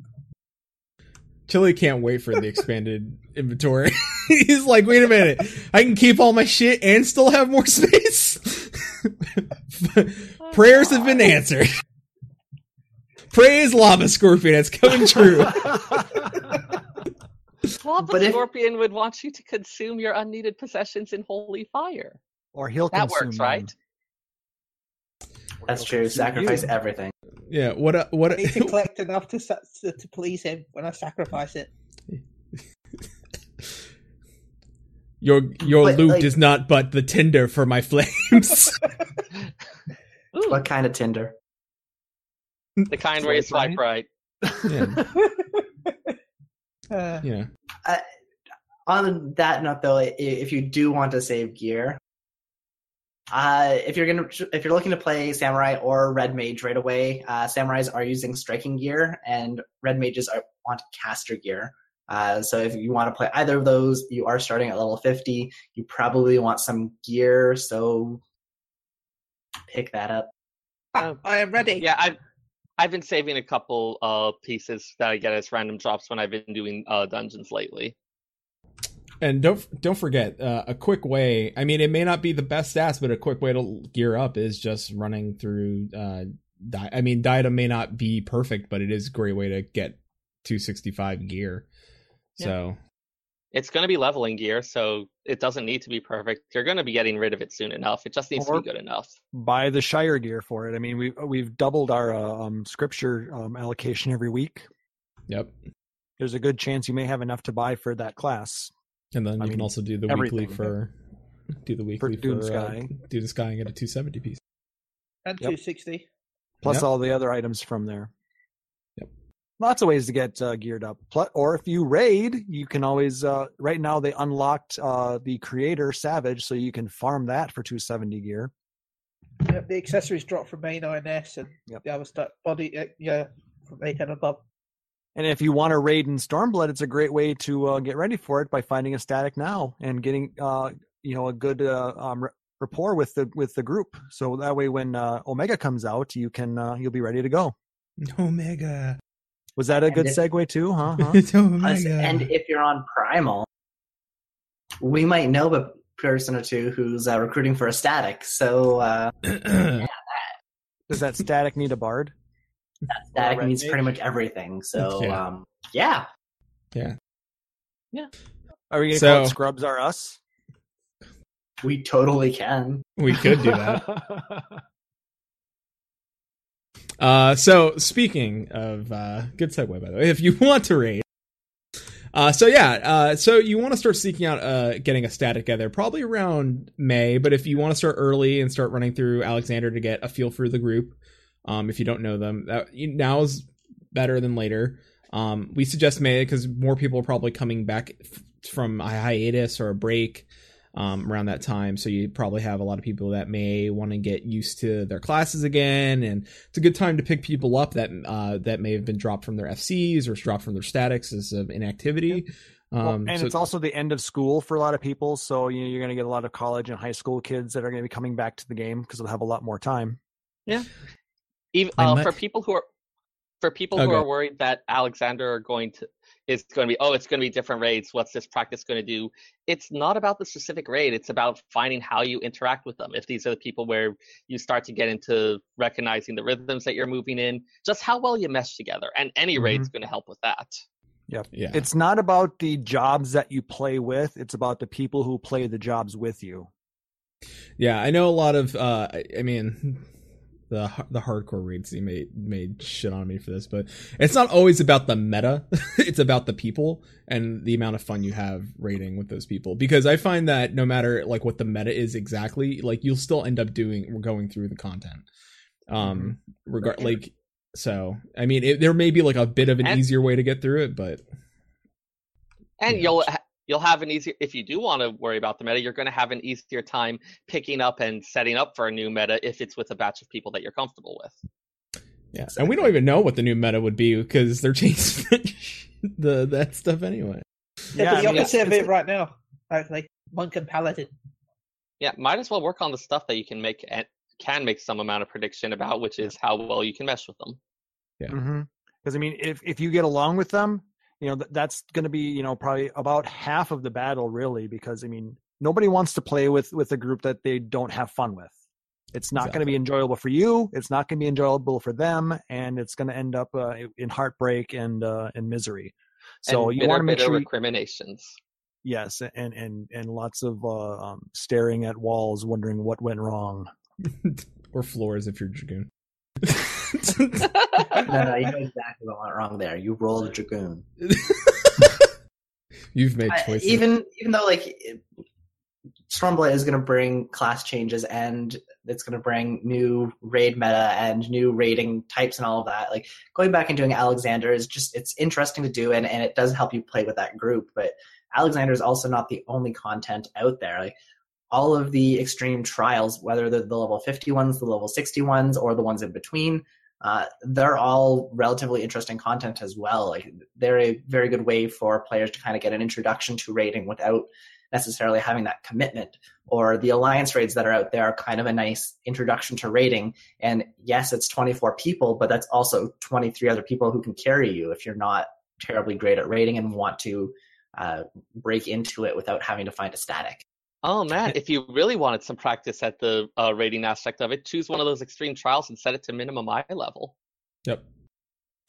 Chili can't wait for the expanded inventory. He's like, wait a minute, I can keep all my shit and still have more space. Prayers have been answered. Praise Lava Scorpion, it's coming true. Lava But if- Scorpion would want you to consume your unneeded possessions in holy fire. or he'll consume it. That consume works, them. right? Or That's true. Sacrifice you. everything. yeah, what a, what I need to collect enough to, to to please him when I sacrifice it. your your But, loot like- is not but the tinder for my flames. What kind of Tinder? the kind where you Swipe swipe right. yeah, Uh, yeah. On that note, though, if you do want to save gear, uh, if you're gonna if you're looking to play samurai or red mage right away, uh, samurais are using striking gear, and red mages are want caster gear. Uh, so if you want to play either of those, you are starting at level 50. You probably want some gear, so pick that up. Oh. I am ready. Yeah, I've I've been saving a couple uh pieces that I get as random drops when I've been doing uh dungeons lately. And don't don't forget uh, a quick way. I mean, it may not be the best stats, but a quick way to gear up is just running through. Uh, di- I mean, diadem may not be perfect, but it is a great way to get 265 gear. So It's going to be leveling gear, so it doesn't need to be perfect. You're going to be getting rid of it soon enough. It just needs Or- to be good enough. Buy the Shire gear for it. I mean, we've we've doubled our uh, um, scripture um, allocation every week. yep. There's a good chance you may have enough to buy for that class. And then I you can also do the weekly for do the weekly for, Dun uh, Scaith. Dun Scaith and get a 270 piece. And Yep. 260. plus Yep. all the other items from there. Yep. Lots of ways to get uh, geared up. Pl- Or if you raid, you can always. Uh, right now, they unlocked uh, the creator Savage, so you can farm that for 270 gear. Yep, the accessories drop from A9S and Yep. the other stuff. Body, uh, yeah, from A10 above. And if you want to raid in Stormblood, it's a great way to uh, get ready for it by finding a static now and getting uh, you know a good uh, um, rapport with the with the group. So that way, when uh, Omega comes out, you can uh, you'll be ready to go. Omega. Was that a And good if- segue too? Huh? huh? Omega. And if you're on Primal, we might know a person or two who's uh, recruiting for a static. So uh, Does that static need a bard? Static means needs mage. pretty much everything. So Yeah. um, yeah, yeah. Are we going to So- call it Scrubs Are Us? we totally can. We could do that. Uh, so speaking of uh, good segue by the way, if you want to raid, uh, so yeah, uh, so you want to start seeking out uh, getting a stat together probably around May. But if you want to start early and start running through Alexander to get a feel for the group, um, if you don't know them, that now is better than later. Um, we suggest May because more people are probably coming back f- from a hiatus or a break. um, around that time. So you probably have a lot of people that may want to get used to their classes again, and it's a good time to pick people up that uh, that may have been dropped from their FCs or dropped from their statics as of inactivity. Well, Um, and so- it's also the end of school for a lot of people, so you know, you're going to get a lot of college and high school kids that are going to be coming back to the game because they'll have a lot more time. Even uh, might- for people who are for people Okay. who are worried that Alexander are going to is going to be oh it's going to be different raids. What's this practice going to do? It's not about the specific raid. It's about finding how you interact with them. If these are the people where you start to get into recognizing the rhythms that you're moving in, just how well you mesh together, and any raid's going to help with that. yeah, yeah. It's not about the jobs that you play with; it's about the people who play the jobs with you. Yeah, I know a lot of. Uh, I, I mean, the the hardcore reads he made made shit on me for this, but it's not always about the meta. it's about the people and the amount of fun you have raiding with those people. Because I find that no matter like what the meta is exactly, like you'll still end up doing going through the content. Um, regard like so. I mean, it, there may be like a bit of an And- easier way to get through it, but And you'll you'll have an easier if you do want to worry about the meta, you're going to have an easier time picking up and setting up for a new meta if it's with a batch of people that you're comfortable with. yeah. And we don't even know what the new meta would be because they're changing the that stuff anyway. Yeah, Yeah, but I the mean, opposite of it's- it right now. Actually, monk and paladin. Yeah, might as well work on the stuff that you can make and can make some amount of prediction about, which is how well you can mesh with them. Yeah. Mm-hmm. Because I mean, if if you get along with them, you know th- that's going to be you know probably about half of the battle, really. Because I mean, nobody wants to play with with a group that they don't have fun with. It's not going to be enjoyable for you. It's not going to be enjoyable for them, and it's going to end up uh, in heartbreak and uh, and misery. So and you bitter, want to make sure, recriminations. yes, and and and lots of uh, um, staring at walls, wondering what went wrong. or floors if you're Dragoon. No, no, you know exactly what went wrong there. You rolled a dragoon. You've made I- choices. even even though like it- Stormblood is going to bring class changes and it's going to bring new raid meta and new raiding types and all of that. Like going back and doing Alexander is just it's interesting to do and, and it does help you play with that group. But Alexander is also not the only content out there. Like all of the extreme trials, whether they're the level 50 ones, the level 60 ones, or the ones in between, uh, they're all relatively interesting content as well. Like they're a very good way for players to kind of get an introduction to raiding without necessarily having that commitment. Or the alliance raids that are out there are kind of a nice introduction to raiding. And yes, it's 24 people, but that's also 23 other people who can carry you if you're not terribly great at raiding and want to uh, break into it without having to find a static. Oh man, if you really wanted some practice at the uh, rating aspect of it, choose one of those extreme trials and set it to minimum eye level. Yep.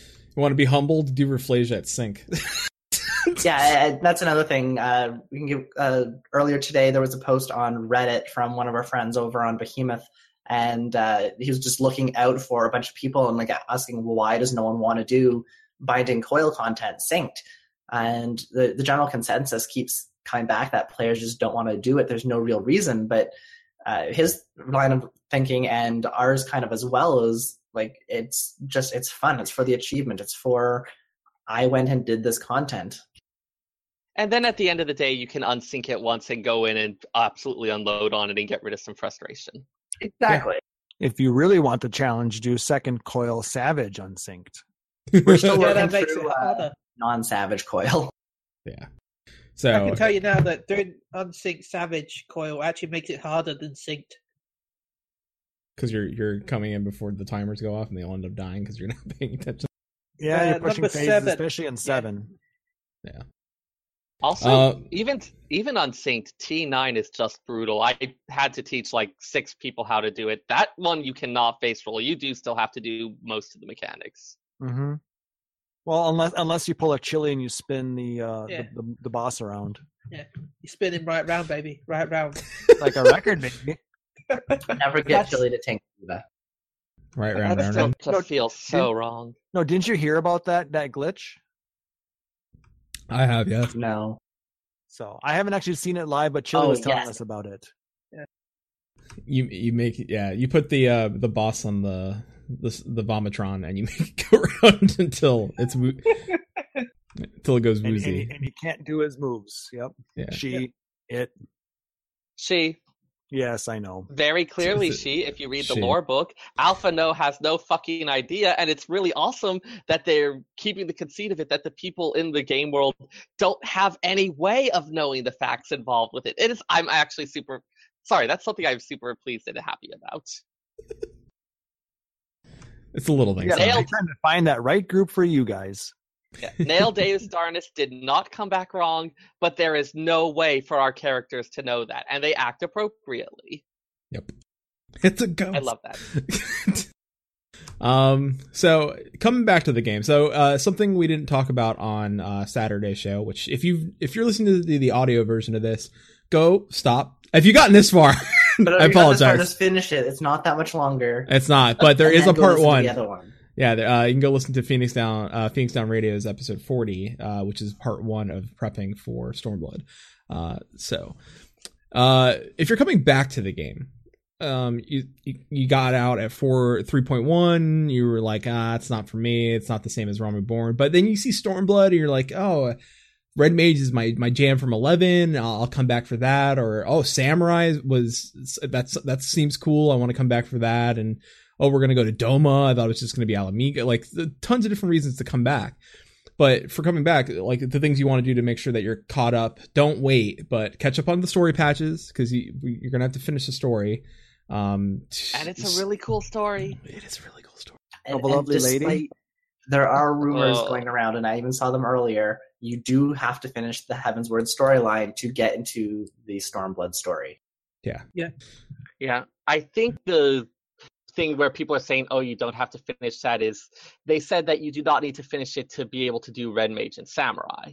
You want to be humbled? Do Rafflesia at sync. yeah, uh, that's another thing. Uh, we can give uh, earlier today there was a post on Reddit from one of our friends over on Behemoth, and uh, he was just looking out for a bunch of people and like asking well, why does no one want to do binding coil content synced? And the the general consensus keeps coming back that players just don't want to do it. There's no real reason, but uh, his line of thinking and ours kind of as well is like it's just it's fun. It's for the achievement. It's for I went and did this content. And then at the end of the day, you can unsync it once and go in and absolutely unload on it and get rid of some frustration. Exactly. If you really want the challenge, do second coil savage unsynced. We're still Yeah, working that makes through it uh, non-savage coil. yeah. I can tell you now that doing unsynced savage coil actually makes it harder than synced. because you're you're coming in before the timers go off and they'll end up dying because you're not paying attention. Yeah, Uh, you're pushing number phases, seven. especially in seven. Yeah. Also, Uh, even even unsynced, T9 is just brutal. I had to teach like six people how to do it. That one you cannot face roll. You do still have to do most of the mechanics. hmm Well, unless unless you pull a chili and you spin the uh Yeah. the, the, the boss around Yeah, You spin him right round, baby, right round. like a record, baby. Never get That's- Chili to tank that. Right around That's there. Still No, feels so wrong. No, didn't you hear about that that glitch? I have, yeah. No. So I haven't actually seen it live, but Chili Oh, was telling yes. us about it. You you make yeah. You put the uh the boss on the the the vomitron and you make it go around until it's wo- until it goes And, and, woozy. he, and he can't do his moves. Yep. Yeah. She, it. She Yes, I know. very clearly she, if you read the she? lore book, Alpha No has no fucking idea, and it's really awesome that they're keeping the conceit of it that the people in the game world don't have any way of knowing the facts involved with it. It is I'm actually super sorry, that's something I'm super pleased and happy about. It's a little thing. Yeah, sorry. Nailed. Trying to find that right group for you guys. Yeah. Nael deus Darnus did not come back wrong, but there is no way for our characters to know that, and they act appropriately. Yep. It's a ghost. I love that. um so coming back to the game so uh something we didn't talk about on uh saturday's show which if you if you're listening to the, the audio version of this go stop if you gotten this far But i apologize Just finish it. It's not that much longer. it's not but there is a part one The other one. yeah uh, you can go listen to phoenix down uh phoenix down radio's episode 40 uh which is part one of prepping for stormblood uh so uh if you're coming back to the game um you you, you got out at 4 3.1 you were like ah it's not for me it's not the same as Realm Reborn but then you see Stormblood and you're like oh Red Mage is my my jam from 11 I'll, I'll come back for that. Or oh Samurai was that's that seems cool. I want to come back for that. And oh we're going to go to Doma. I thought it was just going to be Ala Mhigo. Like the, tons of different reasons to come back. But for coming back like the things you want to do to make sure that you're caught up don't wait but catch up on the story patches because you, you're going to have to finish the story. Um And it's a really cool story. it is a really cool story. And, Of a lovely lady? Despite- There are rumors Oh. going around, and I even saw them earlier. You do have to finish the Heavensward storyline to get into the Stormblood story. Yeah. Yeah. Yeah. I think the thing where people are saying, oh, you don't have to finish that is they said that you do not need to finish it to be able to do Red Mage and Samurai.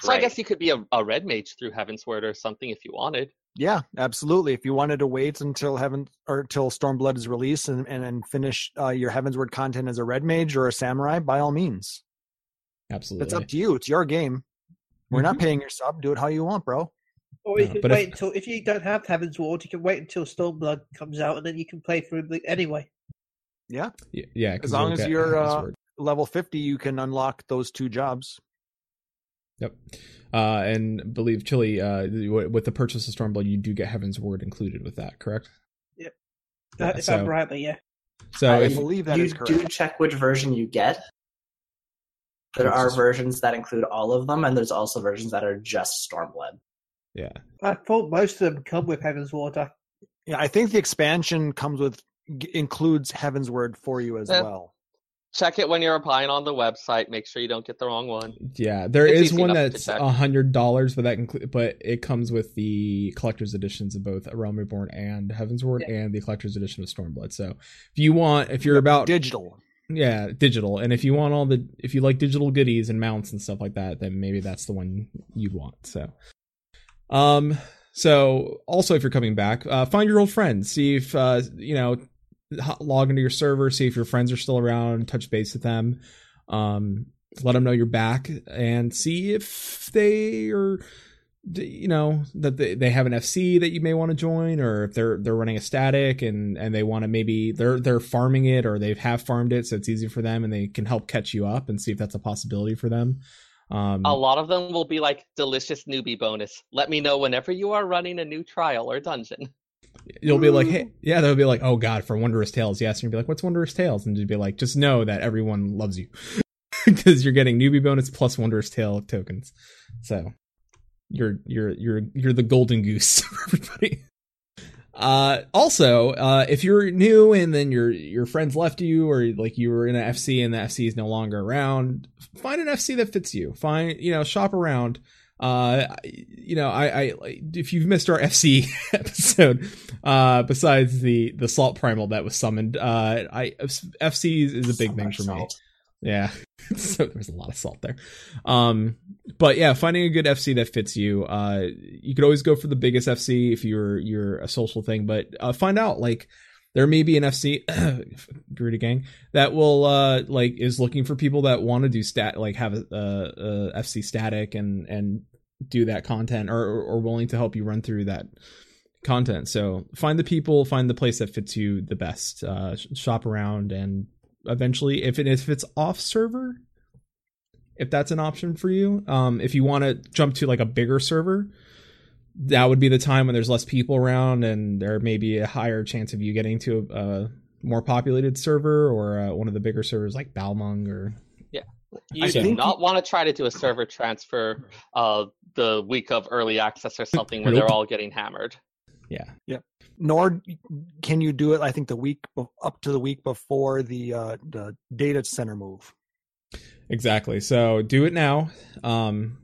So I guess you could be a, a Red Mage through Heavensward or something if you wanted. Yeah, absolutely. If you wanted to wait until heaven or till Stormblood is released and and, and finish uh, your Heavensward content as a red mage or a samurai, by all means, absolutely it's up to you. It's your game. We're not Mhm. paying your sub. Do it how you want, bro. Or you Yeah, can but if- wait until if you don't have Heavensward, you can wait until Stormblood comes out, and then you can play through the anyway. Yeah, yeah. yeah 'cause as long as you're uh, level fifty, you can unlock those two jobs. Yep. Uh, and believe Chili, uh, with the purchase of Stormblood, you do get Heavensward included with that, correct? Yep. Yeah, if so- I'm right, yeah. So I I if, believe that you is correct. do check which version you get. There are versions that include all of them, and there's also versions that are just Stormblood. yeah, I thought most of them come with Heavensward. I, Yeah, I think the expansion comes with includes Heavensward for you as Yeah. well. Check it when you're applying on the website. Make sure you don't get the wrong one. yeah, there It's is one that's a hundred dollars, but that include, but it comes with the collector's editions of both Realm Reborn and Heavensward, and the collector's edition of Stormblood. So if you want, if you're about Digital. yeah digital, and if you want all the, if you like digital goodies and mounts and stuff like that, then maybe that's the one you'd want. So, um, so also if you're coming back, uh, find your old friends, see if uh, you know, h- log into your server, see if your friends are still around, touch base with them, um, let them know you're back, and see if they are. You know that they, they have an FC that you may want to join, or if they're they're running a static and and they want to maybe they're they're farming it or they have farmed it, so it's easy for them and they can help catch you up and see if that's a possibility for them. Um, A lot of them will be like delicious newbie bonus. Let me know whenever you are running a new trial or dungeon. You'll be like, hey, yeah, they'll be like, oh god, for Wondrous Tales, yes, and you'll be like, what's Wondrous Tales? And you'd be like, just know that everyone loves you because you're getting newbie bonus plus Wondrous Tale tokens. So you're you're you're you're the golden goose for everybody. Uh, also, uh, if you're new and then your your friends left you, or like you were in an FC and the FC is no longer around, find an FC that fits you. Find you know shop around. Uh, you know, I, I if you've missed our FC episode, uh, besides the the salt primal that was summoned, uh, I FC is a big So thing for me. Yeah. so there's a lot of salt there. Um, but yeah, finding a good FC that fits you. Uh, you could always go for the biggest FC if you're you're a social thing, but uh, find out like there may be an FC Garuda Gang that will uh like is looking for people that want to do stat like have a, a, a FC static and and do that content or or or willing to help you run through that content. So find the people, find the place that fits you the best. Uh, shop around and eventually if it if it's off server if that's an option for you um if you want to jump to like a bigger server that would be the time when there's less people around and there may be a higher chance of you getting to a, a more populated server or uh, one of the bigger servers like Balmung or yeah. You I do think- not want to try to do a server transfer uh, the week of early access or something where they're all getting hammered. yeah. Yeah. Nor can you do it. I think the week up to the week before the uh, the data center move. Exactly. So do it now. Um, and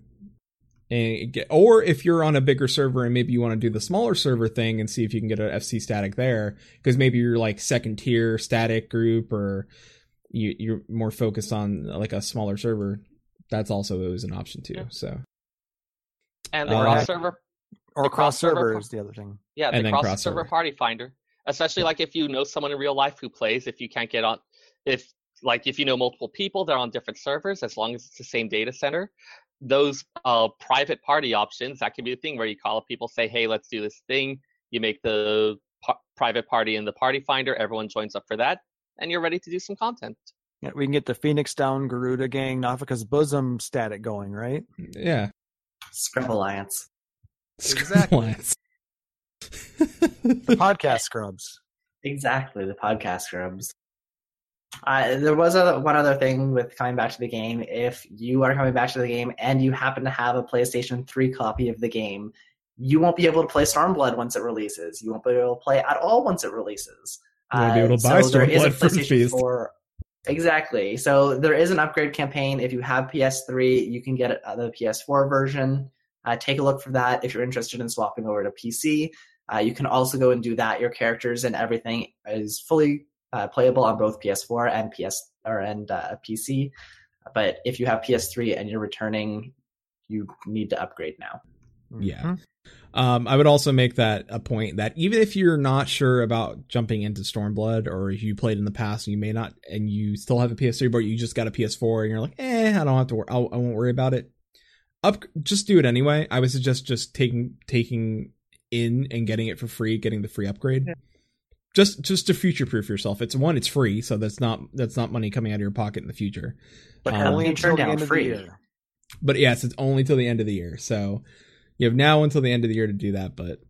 get, or if you're on a bigger server and maybe you want to do the smaller server thing and see if you can get an FC static there, because maybe you're like second tier static group or you, you're more focused on like a smaller server. That's also always an option too. Yeah. So And the Uh, cross server, Or cross server cross-server is the other thing. yeah, and the then cross cross server server. party finder. Especially like if you know someone in real life who plays, if you can't get on, if like if you know multiple people, they're on different servers. As long as it's the same data center, those uh, private party options that can be a thing where you call up people, say, "Hey, let's do this thing." You make the pa- private party in the party finder. Everyone joins up for that, and you're ready to do some content. Yeah, we can get the Phoenix Down Garuda Gang, Nophica's Bosom static going, right? yeah. Scrub Alliance. Exactly. Alliance. The podcast scrubs. Exactly, the podcast scrubs. Uh, there was a, one other thing with coming back to the game. If you are coming back to the game and you happen to have a PlayStation 3 copy of the game, you won't be able to play Stormblood once it releases. You won't be able to play at all once it releases. You won't be able to buy a Stormblood PlayStation PS. 4. Exactly. So there is an upgrade campaign. If you have PS3, you can get uh, the PS4 version. Uh, take a look for that if you're interested in swapping over to PC. Uh, you can also go and do that. Your characters and everything is fully uh, playable on both PS4 and PS or and uh, PC. But if you have PS3 and you're returning, you need to upgrade now. Yeah. Mhm. Um, I would also make that a point that even if you're not sure about jumping into Stormblood, or if you played in the past and you may not, and you still have a PS3, but you just got a PS4, and you're like, eh, I don't have to, wor- I'll, I won't worry about it. Up, just do it anyway. I would suggest just taking taking in and getting it for free, getting the free upgrade. Just just to future proof yourself. It's one, it's free, so that's not that's not money coming out of your pocket in the future. But Um, only until the down end of the year. But yes, it's only till the end of the year. So you have now until the end of the year to do that. But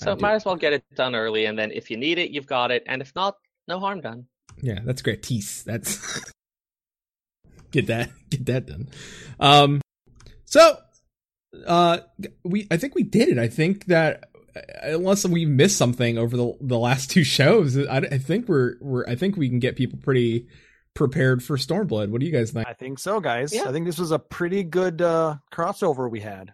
So uh, do- might as well get it done early, and then if you need it, you've got it, and if not, no harm done. Yeah, that's great. Tease. That's get that get that done. Um, so uh, we I think we did it. I think that unless we missed something over the the last two shows, I, I think we're we're I think we can get people pretty prepared for Stormblood. What do you guys think? I think so, guys. Yeah. I think this was a pretty good uh, crossover we had.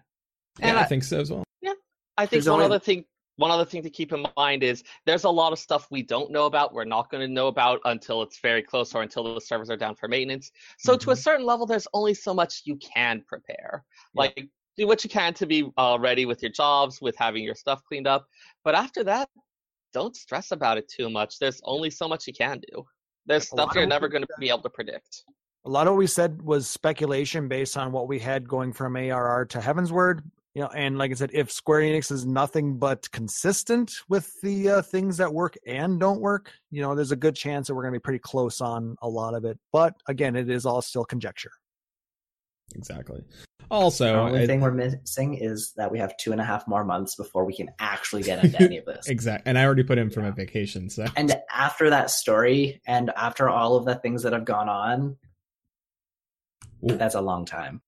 And yeah, I I- think so as well. Yeah, I think There's one only- other thing one other thing to keep in mind is there's a lot of stuff we don't know about we're not going to know about until it's very close or until the servers are down for maintenance so to a certain level there's only so much you can prepare like do what you can to be uh, ready with your jobs with having your stuff cleaned up but after that don't stress about it too much there's only so much you can do there's stuff you're never going to be able to predict A lot of what we said was speculation based on what we had going from ARR to Heavensward. You know, and like I said, if Square Enix is nothing but consistent with the uh, things that work and don't work, you know, there's a good chance that we're going to be pretty close on a lot of it. But again, it is all still conjecture. Exactly. Also, the only I- thing we're missing is that we have two and a half more months before we can actually get into any of this. exactly. and I already put in for Yeah. a vacation. So And after that story, and after all of the things that have gone on, Ooh. that's a long time.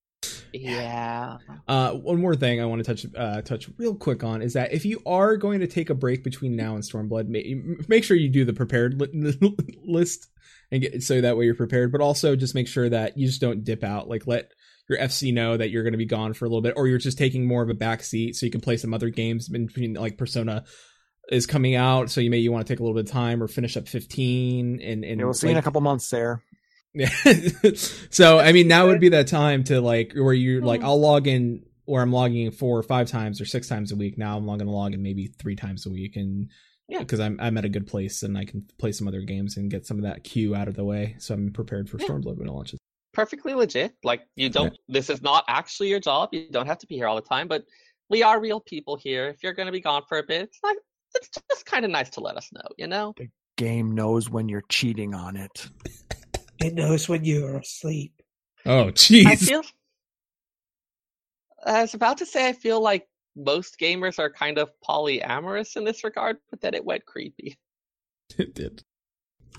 yeah Uh, one more thing I want to touch uh, touch real quick on is that if you are going to take a break between now and Stormblood, ma- make sure you do the prepared li- list and get so that way you're prepared. But also just make sure that you just don't dip out. Like let your FC know that you're going to be gone for a little bit, or you're just taking more of a back seat so you can play some other games in between. Like Persona is coming out, so you may you want to take a little bit of time or finish up 15 and and Yeah, we'll see in a couple months there. yeah. so I mean, now would be that time to like where you're hmm. like, I'll log in where I'm logging in four or five times or six times a week. Now I'm going to log in maybe three times a week, and Yeah. because I'm I'm at a good place and I can play some other games and get some of that queue out of the way, so I'm prepared for Yeah. Stormblood when it launches. Perfectly legit. Like you don't this is not actually your job. You don't have to be here all the time, but we are real people here. If you're gonna be gone for a bit, it's not it's just kind of nice to let us know, you know? The game knows when you're cheating on it. It knows when you're asleep. Oh, jeez. I feel I was about to say I feel like most gamers are kind of polyamorous in this regard, but then it went creepy. It did.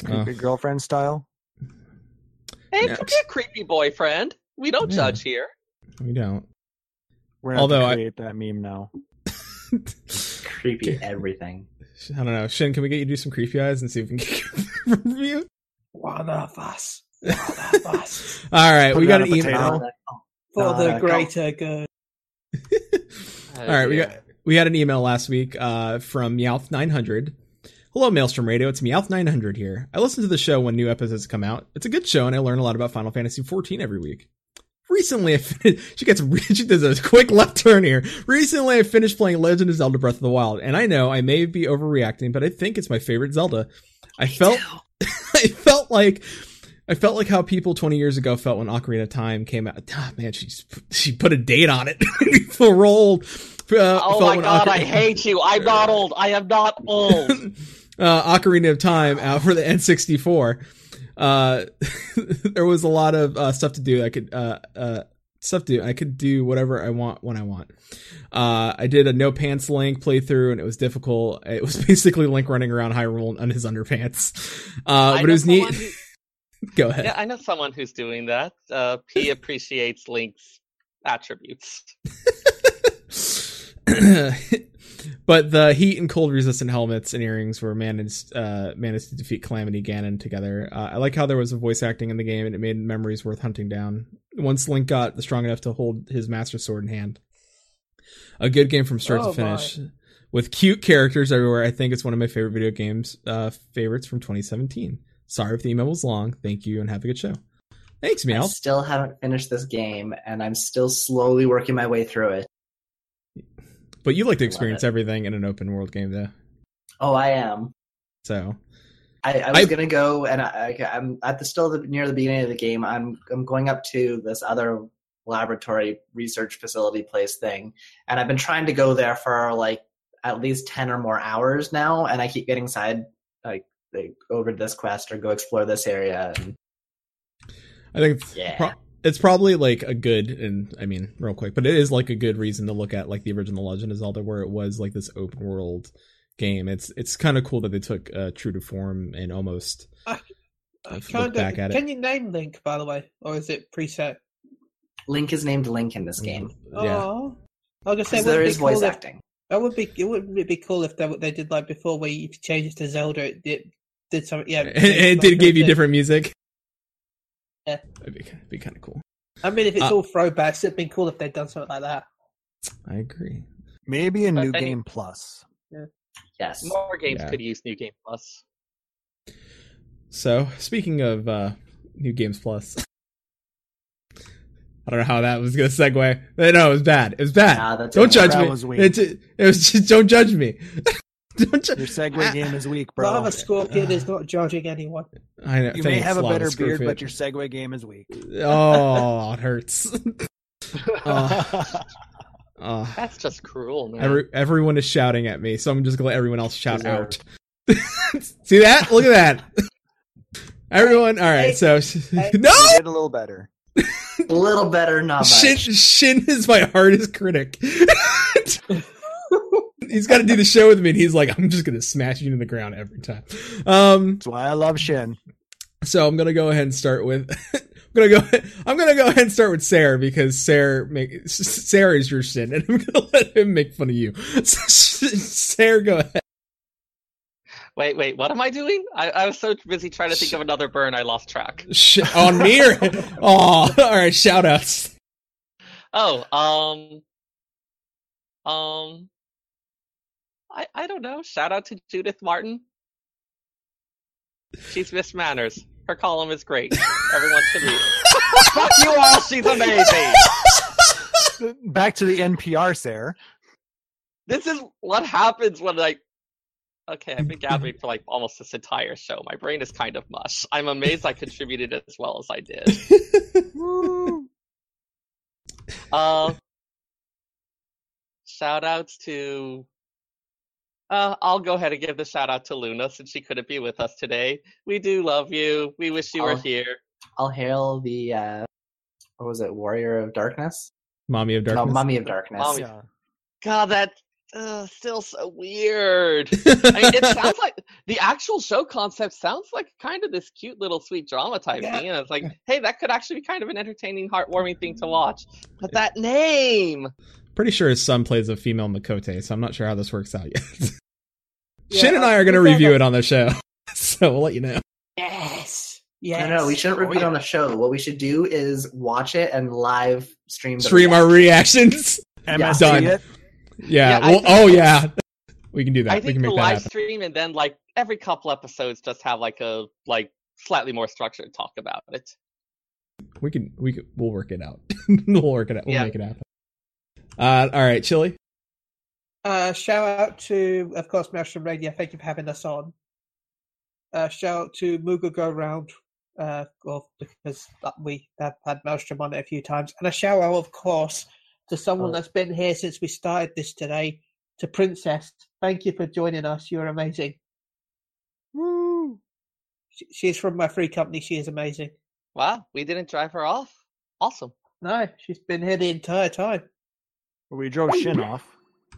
Creepy uh. girlfriend style. Hey, Yeah. it could be a creepy boyfriend. We don't Yeah. judge here. We don't. We're gonna Although have I- create that meme now. Creepy everything. I don't know. Shin, can we get you to do some creepy eyes and see if we can get a review? One of us. One of us. All right, Put we got an email. For Uh, the greater good. All right, we got we had an email last week uh, from Meowth900. Hello, Maelstrom Radio. It's Meowth900 here. I listen to the show when new episodes come out. It's a good show, and I learn a lot about Final Fantasy XIV every week. Recently, I finished, she gets she does a quick left turn here. Recently, I finished playing Legend of Zelda: Breath of the Wild, and I know I may be overreacting, but I think it's my favorite Zelda. I felt I felt like I felt like how people 20 years ago felt when Ocarina of Time came out. Ah, man, she she put a date on it. People rolled. Uh, Oh my god, I hate you. I'm not old. I am not old. Uh, Ocarina of Time out for the N64. Uh, there was a lot of uh, stuff to do. I could uh, uh, stuff to do. I could do whatever I want when I want. Uh, I did a no pants Link playthrough, and it was difficult. It was basically Link running around Hyrule on his underpants. Uh, but it was neat. who- Go ahead. yeah, I know someone who's doing that. Uh, he appreciates Link's attributes. But the heat and cold resistant helmets and earrings were managed uh, managed to defeat Calamity Ganon together. Uh, I like how there was a voice acting in the game and it made memories worth hunting down. Once Link got strong enough to hold his Master Sword in hand, a good game from start Oh, to finish. With cute characters everywhere, I think it's one of my favorite video games uh, favorites from 2017. Sorry if the email was long. Thank you and have a good show. Thanks, I still haven't finished this game, and I'm still slowly working my way through it. But you like to experience everything in an open world game, though. Oh, I am. So I, I was I- gonna go, and I, I, I'm at the still the, near the beginning of the game. I'm I'm going up to this other laboratory research facility place thing, and I've been trying to go there for like at least ten or more hours now, and I keep getting side like go over to this quest or go explore this area. And, I think Yeah. pro- it's probably like a good and I mean real quick, but it is like a good reason to look at like the original Legend of Zelda, where it was like this open world game. It's it's kind of cool that they took uh, true to form and almost Uh, uh, look Kinda- back at it. Can you name Link, by the way, or is it preset? Link is named Link in this game Yeah, Oh, I was gonna say because would there it be is voice cool if- acting. That would be it would be cool if they they did like before, where you change it to Zelda. It did, did something. Yeah, it, it did give you different music. Yeah. That'd be, be kind of cool. I mean, if it's Uh, all throwbacks, it'd be cool if they'd done something like that. I agree. Maybe a But new any- game plus. Yes. More games Yeah. could use New Game Plus. So speaking of uh, New Games Plus, I don't know how that was gonna segue. No, it was bad. It was bad. Nah, don't okay. judge That me. was weak. It, it was just don't judge me. don't ju- Your segue game is weak, Bro, bro. a scorpion is not judging anyone. I know. You may have a better beard, Screwfit. but your segue game is weak. oh, it hurts. Oh. Oh. That's just cruel, man. Every, everyone is shouting at me, so I'm just gonna let everyone else shout Deserved. out. See that? Look at that. Everyone. All right. So Hey. no. You did a little better. A little better, not Shin. Shin is my hardest critic. He's got to do the show with me, and he's like, "I'm just gonna smash you to the ground every time." Um, That's why I love Shin. so I'm gonna go ahead and start with. I'm gonna go. I'm gonna go ahead and start with Sarah because Sarah make Sarah is your Shin, and I'm gonna let him make fun of you. Sarah, go ahead. Wait, wait, what am I doing? I, I was so busy trying to think of another burn, I lost track. Sh- on me or oh, all right. Shout outs. Oh, um, um, I I don't know. Shout out to Judith Martin. She's Miss Manners. Her column is great. Everyone should read it. Fuck you all. She's amazing. Back to the NPR, Sarah. This is what happens when I. Okay, I've been gathering for like almost this entire show. My brain is kind of mush. I'm amazed I contributed as well as I did. Uh, shout outs to. Uh, I'll go ahead and give the shout out to Luna since she couldn't be with us today. We do love you. We wish you were Oh. here. I'll hail the uh, what was it, Warrior of Darkness? Mommy of No, Darkness. Mummy of Darkness. Mommy. Yeah. God, that uh, still so weird. I mean, it sounds like the actual show concept sounds like kind of this cute little sweet drama type Yeah. thing, and it's like, hey, that could actually be kind of an entertaining, heartwarming thing to watch. But that name, Pretty sure his son plays a female Miqo'te, so I'm not sure how this works out yet. Yeah, Shin and I are going to review it on the show, so we'll let you know. Yes. Yes. No, no, we shouldn't Oh, review it on the show. What we should do is watch it and live stream. The Stream our reactions. MSC Done. it. Yeah. Yeah, I well, think- oh yeah. We can do that. I we think can the make that live happen. stream, and then like every couple episodes, just have like a like slightly more structured talk about it. We can. We can. We'll work it out. we'll work it out. We'll Yeah. make it happen. Uh, all right, Chili. Uh, shout out to, of course, Maelstrom Radio. Thank you for having us on. Uh, shout out to Moogle Go Round, uh, well, because we have had Maelstrom on it a few times. And a shout out, of course, to someone Oh. that's been here since we started this today, to Princess. Thank you for joining us. You're amazing. Woo. She, she's from my free company. She is amazing. Wow, we didn't drive her off. Awesome. No, she's been here the entire time. We drove Shin off.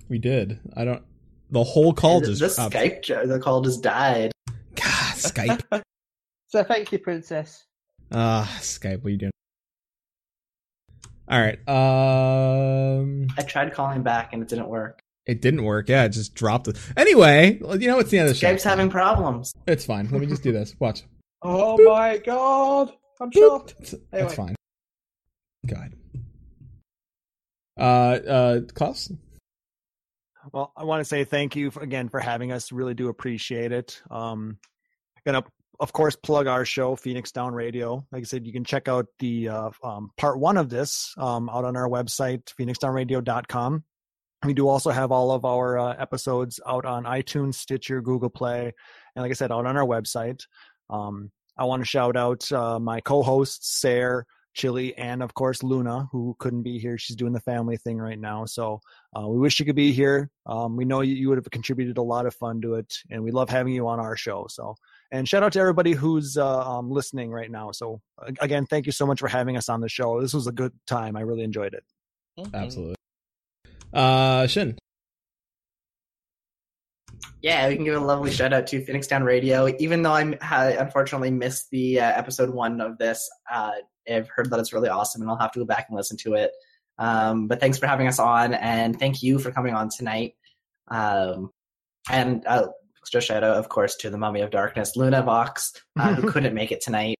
We did. I don't. The whole call The, just. the uh, Skype, jo- the call just died. God, Skype. So thank you, Princess. Ah, Skype. What are you doing? All right. Um, I tried calling back and it didn't work. it didn't work. Yeah, it just dropped it. Anyway, you know it's the end of the show. Skype's having problems. It's fine. Let me just do this. Watch. Oh my god. I'm shocked. It's- Anyway. That's fine. God. Uh, uh, Klaus. Well, I want to say thank you again for having us. Really do appreciate it. Um, gonna of course plug our show, Phoenix Down Radio. Like I said, you can check out the uh, um, part one of this um, out on our website, phoenixdownradio.com. We do also have all of our uh, episodes out on iTunes, Stitcher, Google Play, and like I said, out on our website. Um, I want to shout out uh, my co-hosts, Sarah, Chili, and of course Luna, who couldn't be here. She's doing the family thing right now, so uh, we wish you could be here. Um, we know you, you would have contributed a lot of fun to it, and we love having you on our show. So, and shout out to everybody who's uh, um, listening right now. So, again, thank you so much for having us on the show. This was a good time. I really enjoyed it. Mhm. Absolutely. Uh, Shin. Yeah, we can give a lovely shout out to Phoenix Down Radio. Even though I'm, I unfortunately missed the uh, episode one of this, uh, I've heard that it's really awesome, and I'll have to go back and listen to it. Um, but thanks for having us on, and thank you for coming on tonight. Um, and uh, just shout out, of course, to the Mummy of Darkness, Luna Vox, uh, who couldn't make it tonight.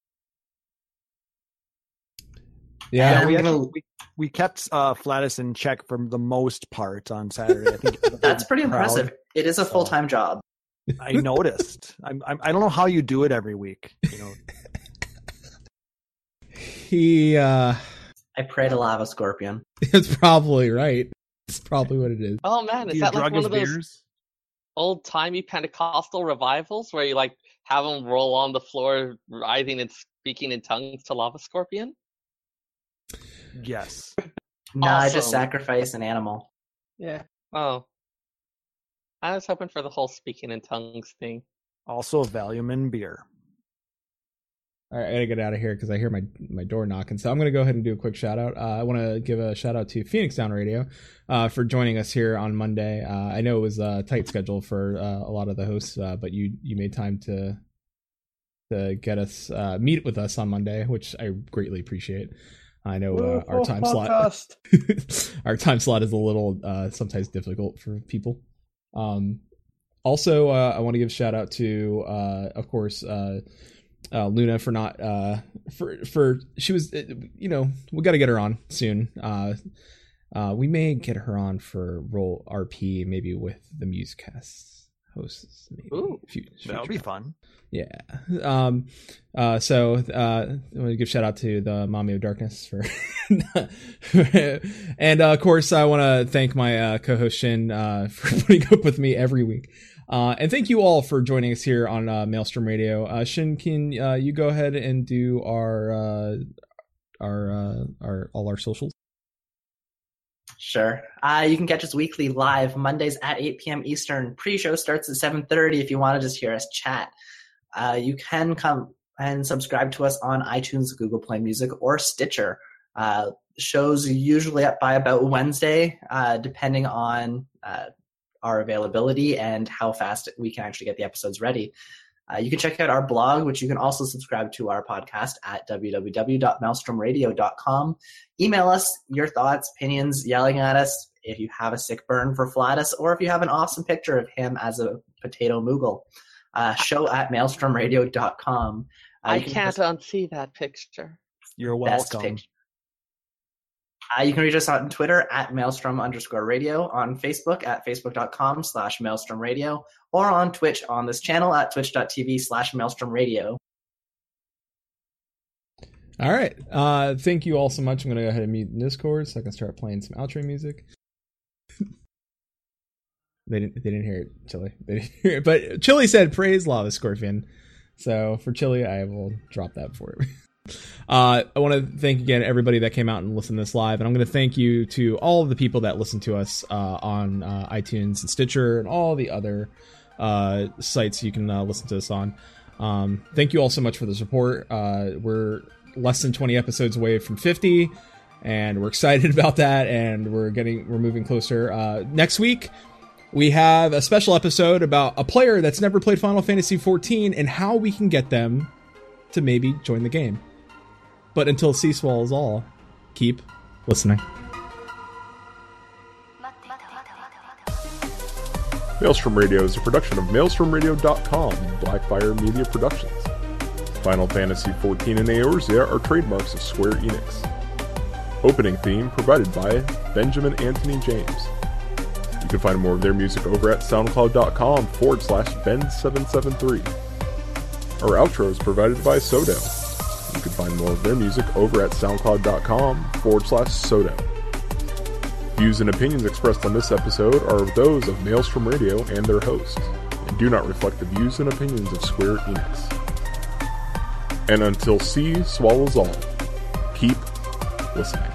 Yeah. And we, I'm gonna- actually, we, we kept uh, Flatus in check for the most part on Saturday. I think That's pretty Proud. impressive. It is a So- full time job. I noticed. I'm, I'm, I don't know how you do it every week. You know, He. uh I pray to Lava Scorpion. It's probably right. It's probably what it is. Oh man, is you that like one his of those beers? old timey Pentecostal revivals where you like have them roll on the floor, writhing and speaking in tongues to Lava Scorpion? Yes. No, I just sacrifice an animal. Yeah. Oh, I was hoping for the whole speaking in tongues thing. Also, Valium and beer. I gotta get out of here because I hear my my door knocking. So I'm gonna go ahead and do a quick shout out. Uh, I want to give a shout out to Phoenix Down Radio uh, for joining us here on Monday. Uh, I know it was a tight schedule for uh, a lot of the hosts, uh, but you you made time to to get us uh, meet with us on Monday, which I greatly appreciate. I know uh, our time slot our time slot is a little uh, sometimes difficult for people. Um, also, uh, I want to give a shout out to, uh, of course, uh, Luna for not uh, for for she was, uh, you know, we got to get her on soon. Uh, uh, we may get her on for role RP, maybe with the Musecast hosts. Maybe. Ooh, Fu- That would be fun. Yeah. Um uh so uh I want to give shout out to the Mommy of Darkness for and uh, of course I want to thank my uh co-host Shin uh for putting up with me every week. Uh and thank you all for joining us here on uh Maelstrom Radio. Uh Shin can uh you go ahead and do our uh our uh our all our socials? Sure. You can catch us weekly live Mondays at 8 p.m. Eastern. Pre-show starts at 7:30 if you want to just hear us chat. You can come and subscribe to us on iTunes, Google Play Music, or Stitcher. Uh, shows usually up by about Wednesday, uh, depending on uh, our availability and how fast we can actually get the episodes ready. Uh, you can check out our blog, which you can also subscribe to our podcast at www.maelstromradio.com. Email us your thoughts, opinions, yelling at us if you have a sick burn for Flatus, or if you have an awesome picture of him as a potato moogle. Uh, show at maelstromradio.com. Uh, I can can't just- unsee that picture. You're best welcome. picture. Uh, you can reach us out on Twitter at maelstrom underscore radio, on Facebook at facebook.com slash maelstrom radio, or on Twitch on this channel at twitch.tv slash maelstrom radio. All right. Uh, thank you all so much. I'm gonna go ahead and mute Discord so I can start playing some outro music. they didn't. They didn't hear it, Chili. They didn't hear it, but Chili said, "Praise Lava Scorpion." So for Chili, I will drop that for him. Uh, I want to thank again everybody that came out and listened to this live, and I'm going to thank you to all of the people that listened to us uh, on uh, iTunes and Stitcher and all the other uh, sites you can uh, listen to us on. Um, thank you all so much for the support. Uh, we're less than 20 episodes away from 50, and we're excited about that. And we're getting we're moving closer. Next week we have a special episode about a player that's never played Final Fantasy 14 and how we can get them to maybe join the game. But until Sea Swell is all, keep listening. Maelstrom Radio is a production of MaelstromRadio.com Blackfyre Media Productions. Final Fantasy XIV and Eorzea are trademarks of Square Enix. Opening theme provided by Benjamin Anthony James. You can find more of their music over at soundcloud.com forward slash Ben773. Our outro is provided by Sodo. You can find more of their music over at soundcloud.com forward slash Sodo. Views and opinions expressed on this episode are those of Maelstrom Radio and their hosts, and do not reflect the views and opinions of Square Enix. And until sea swallows all, keep listening.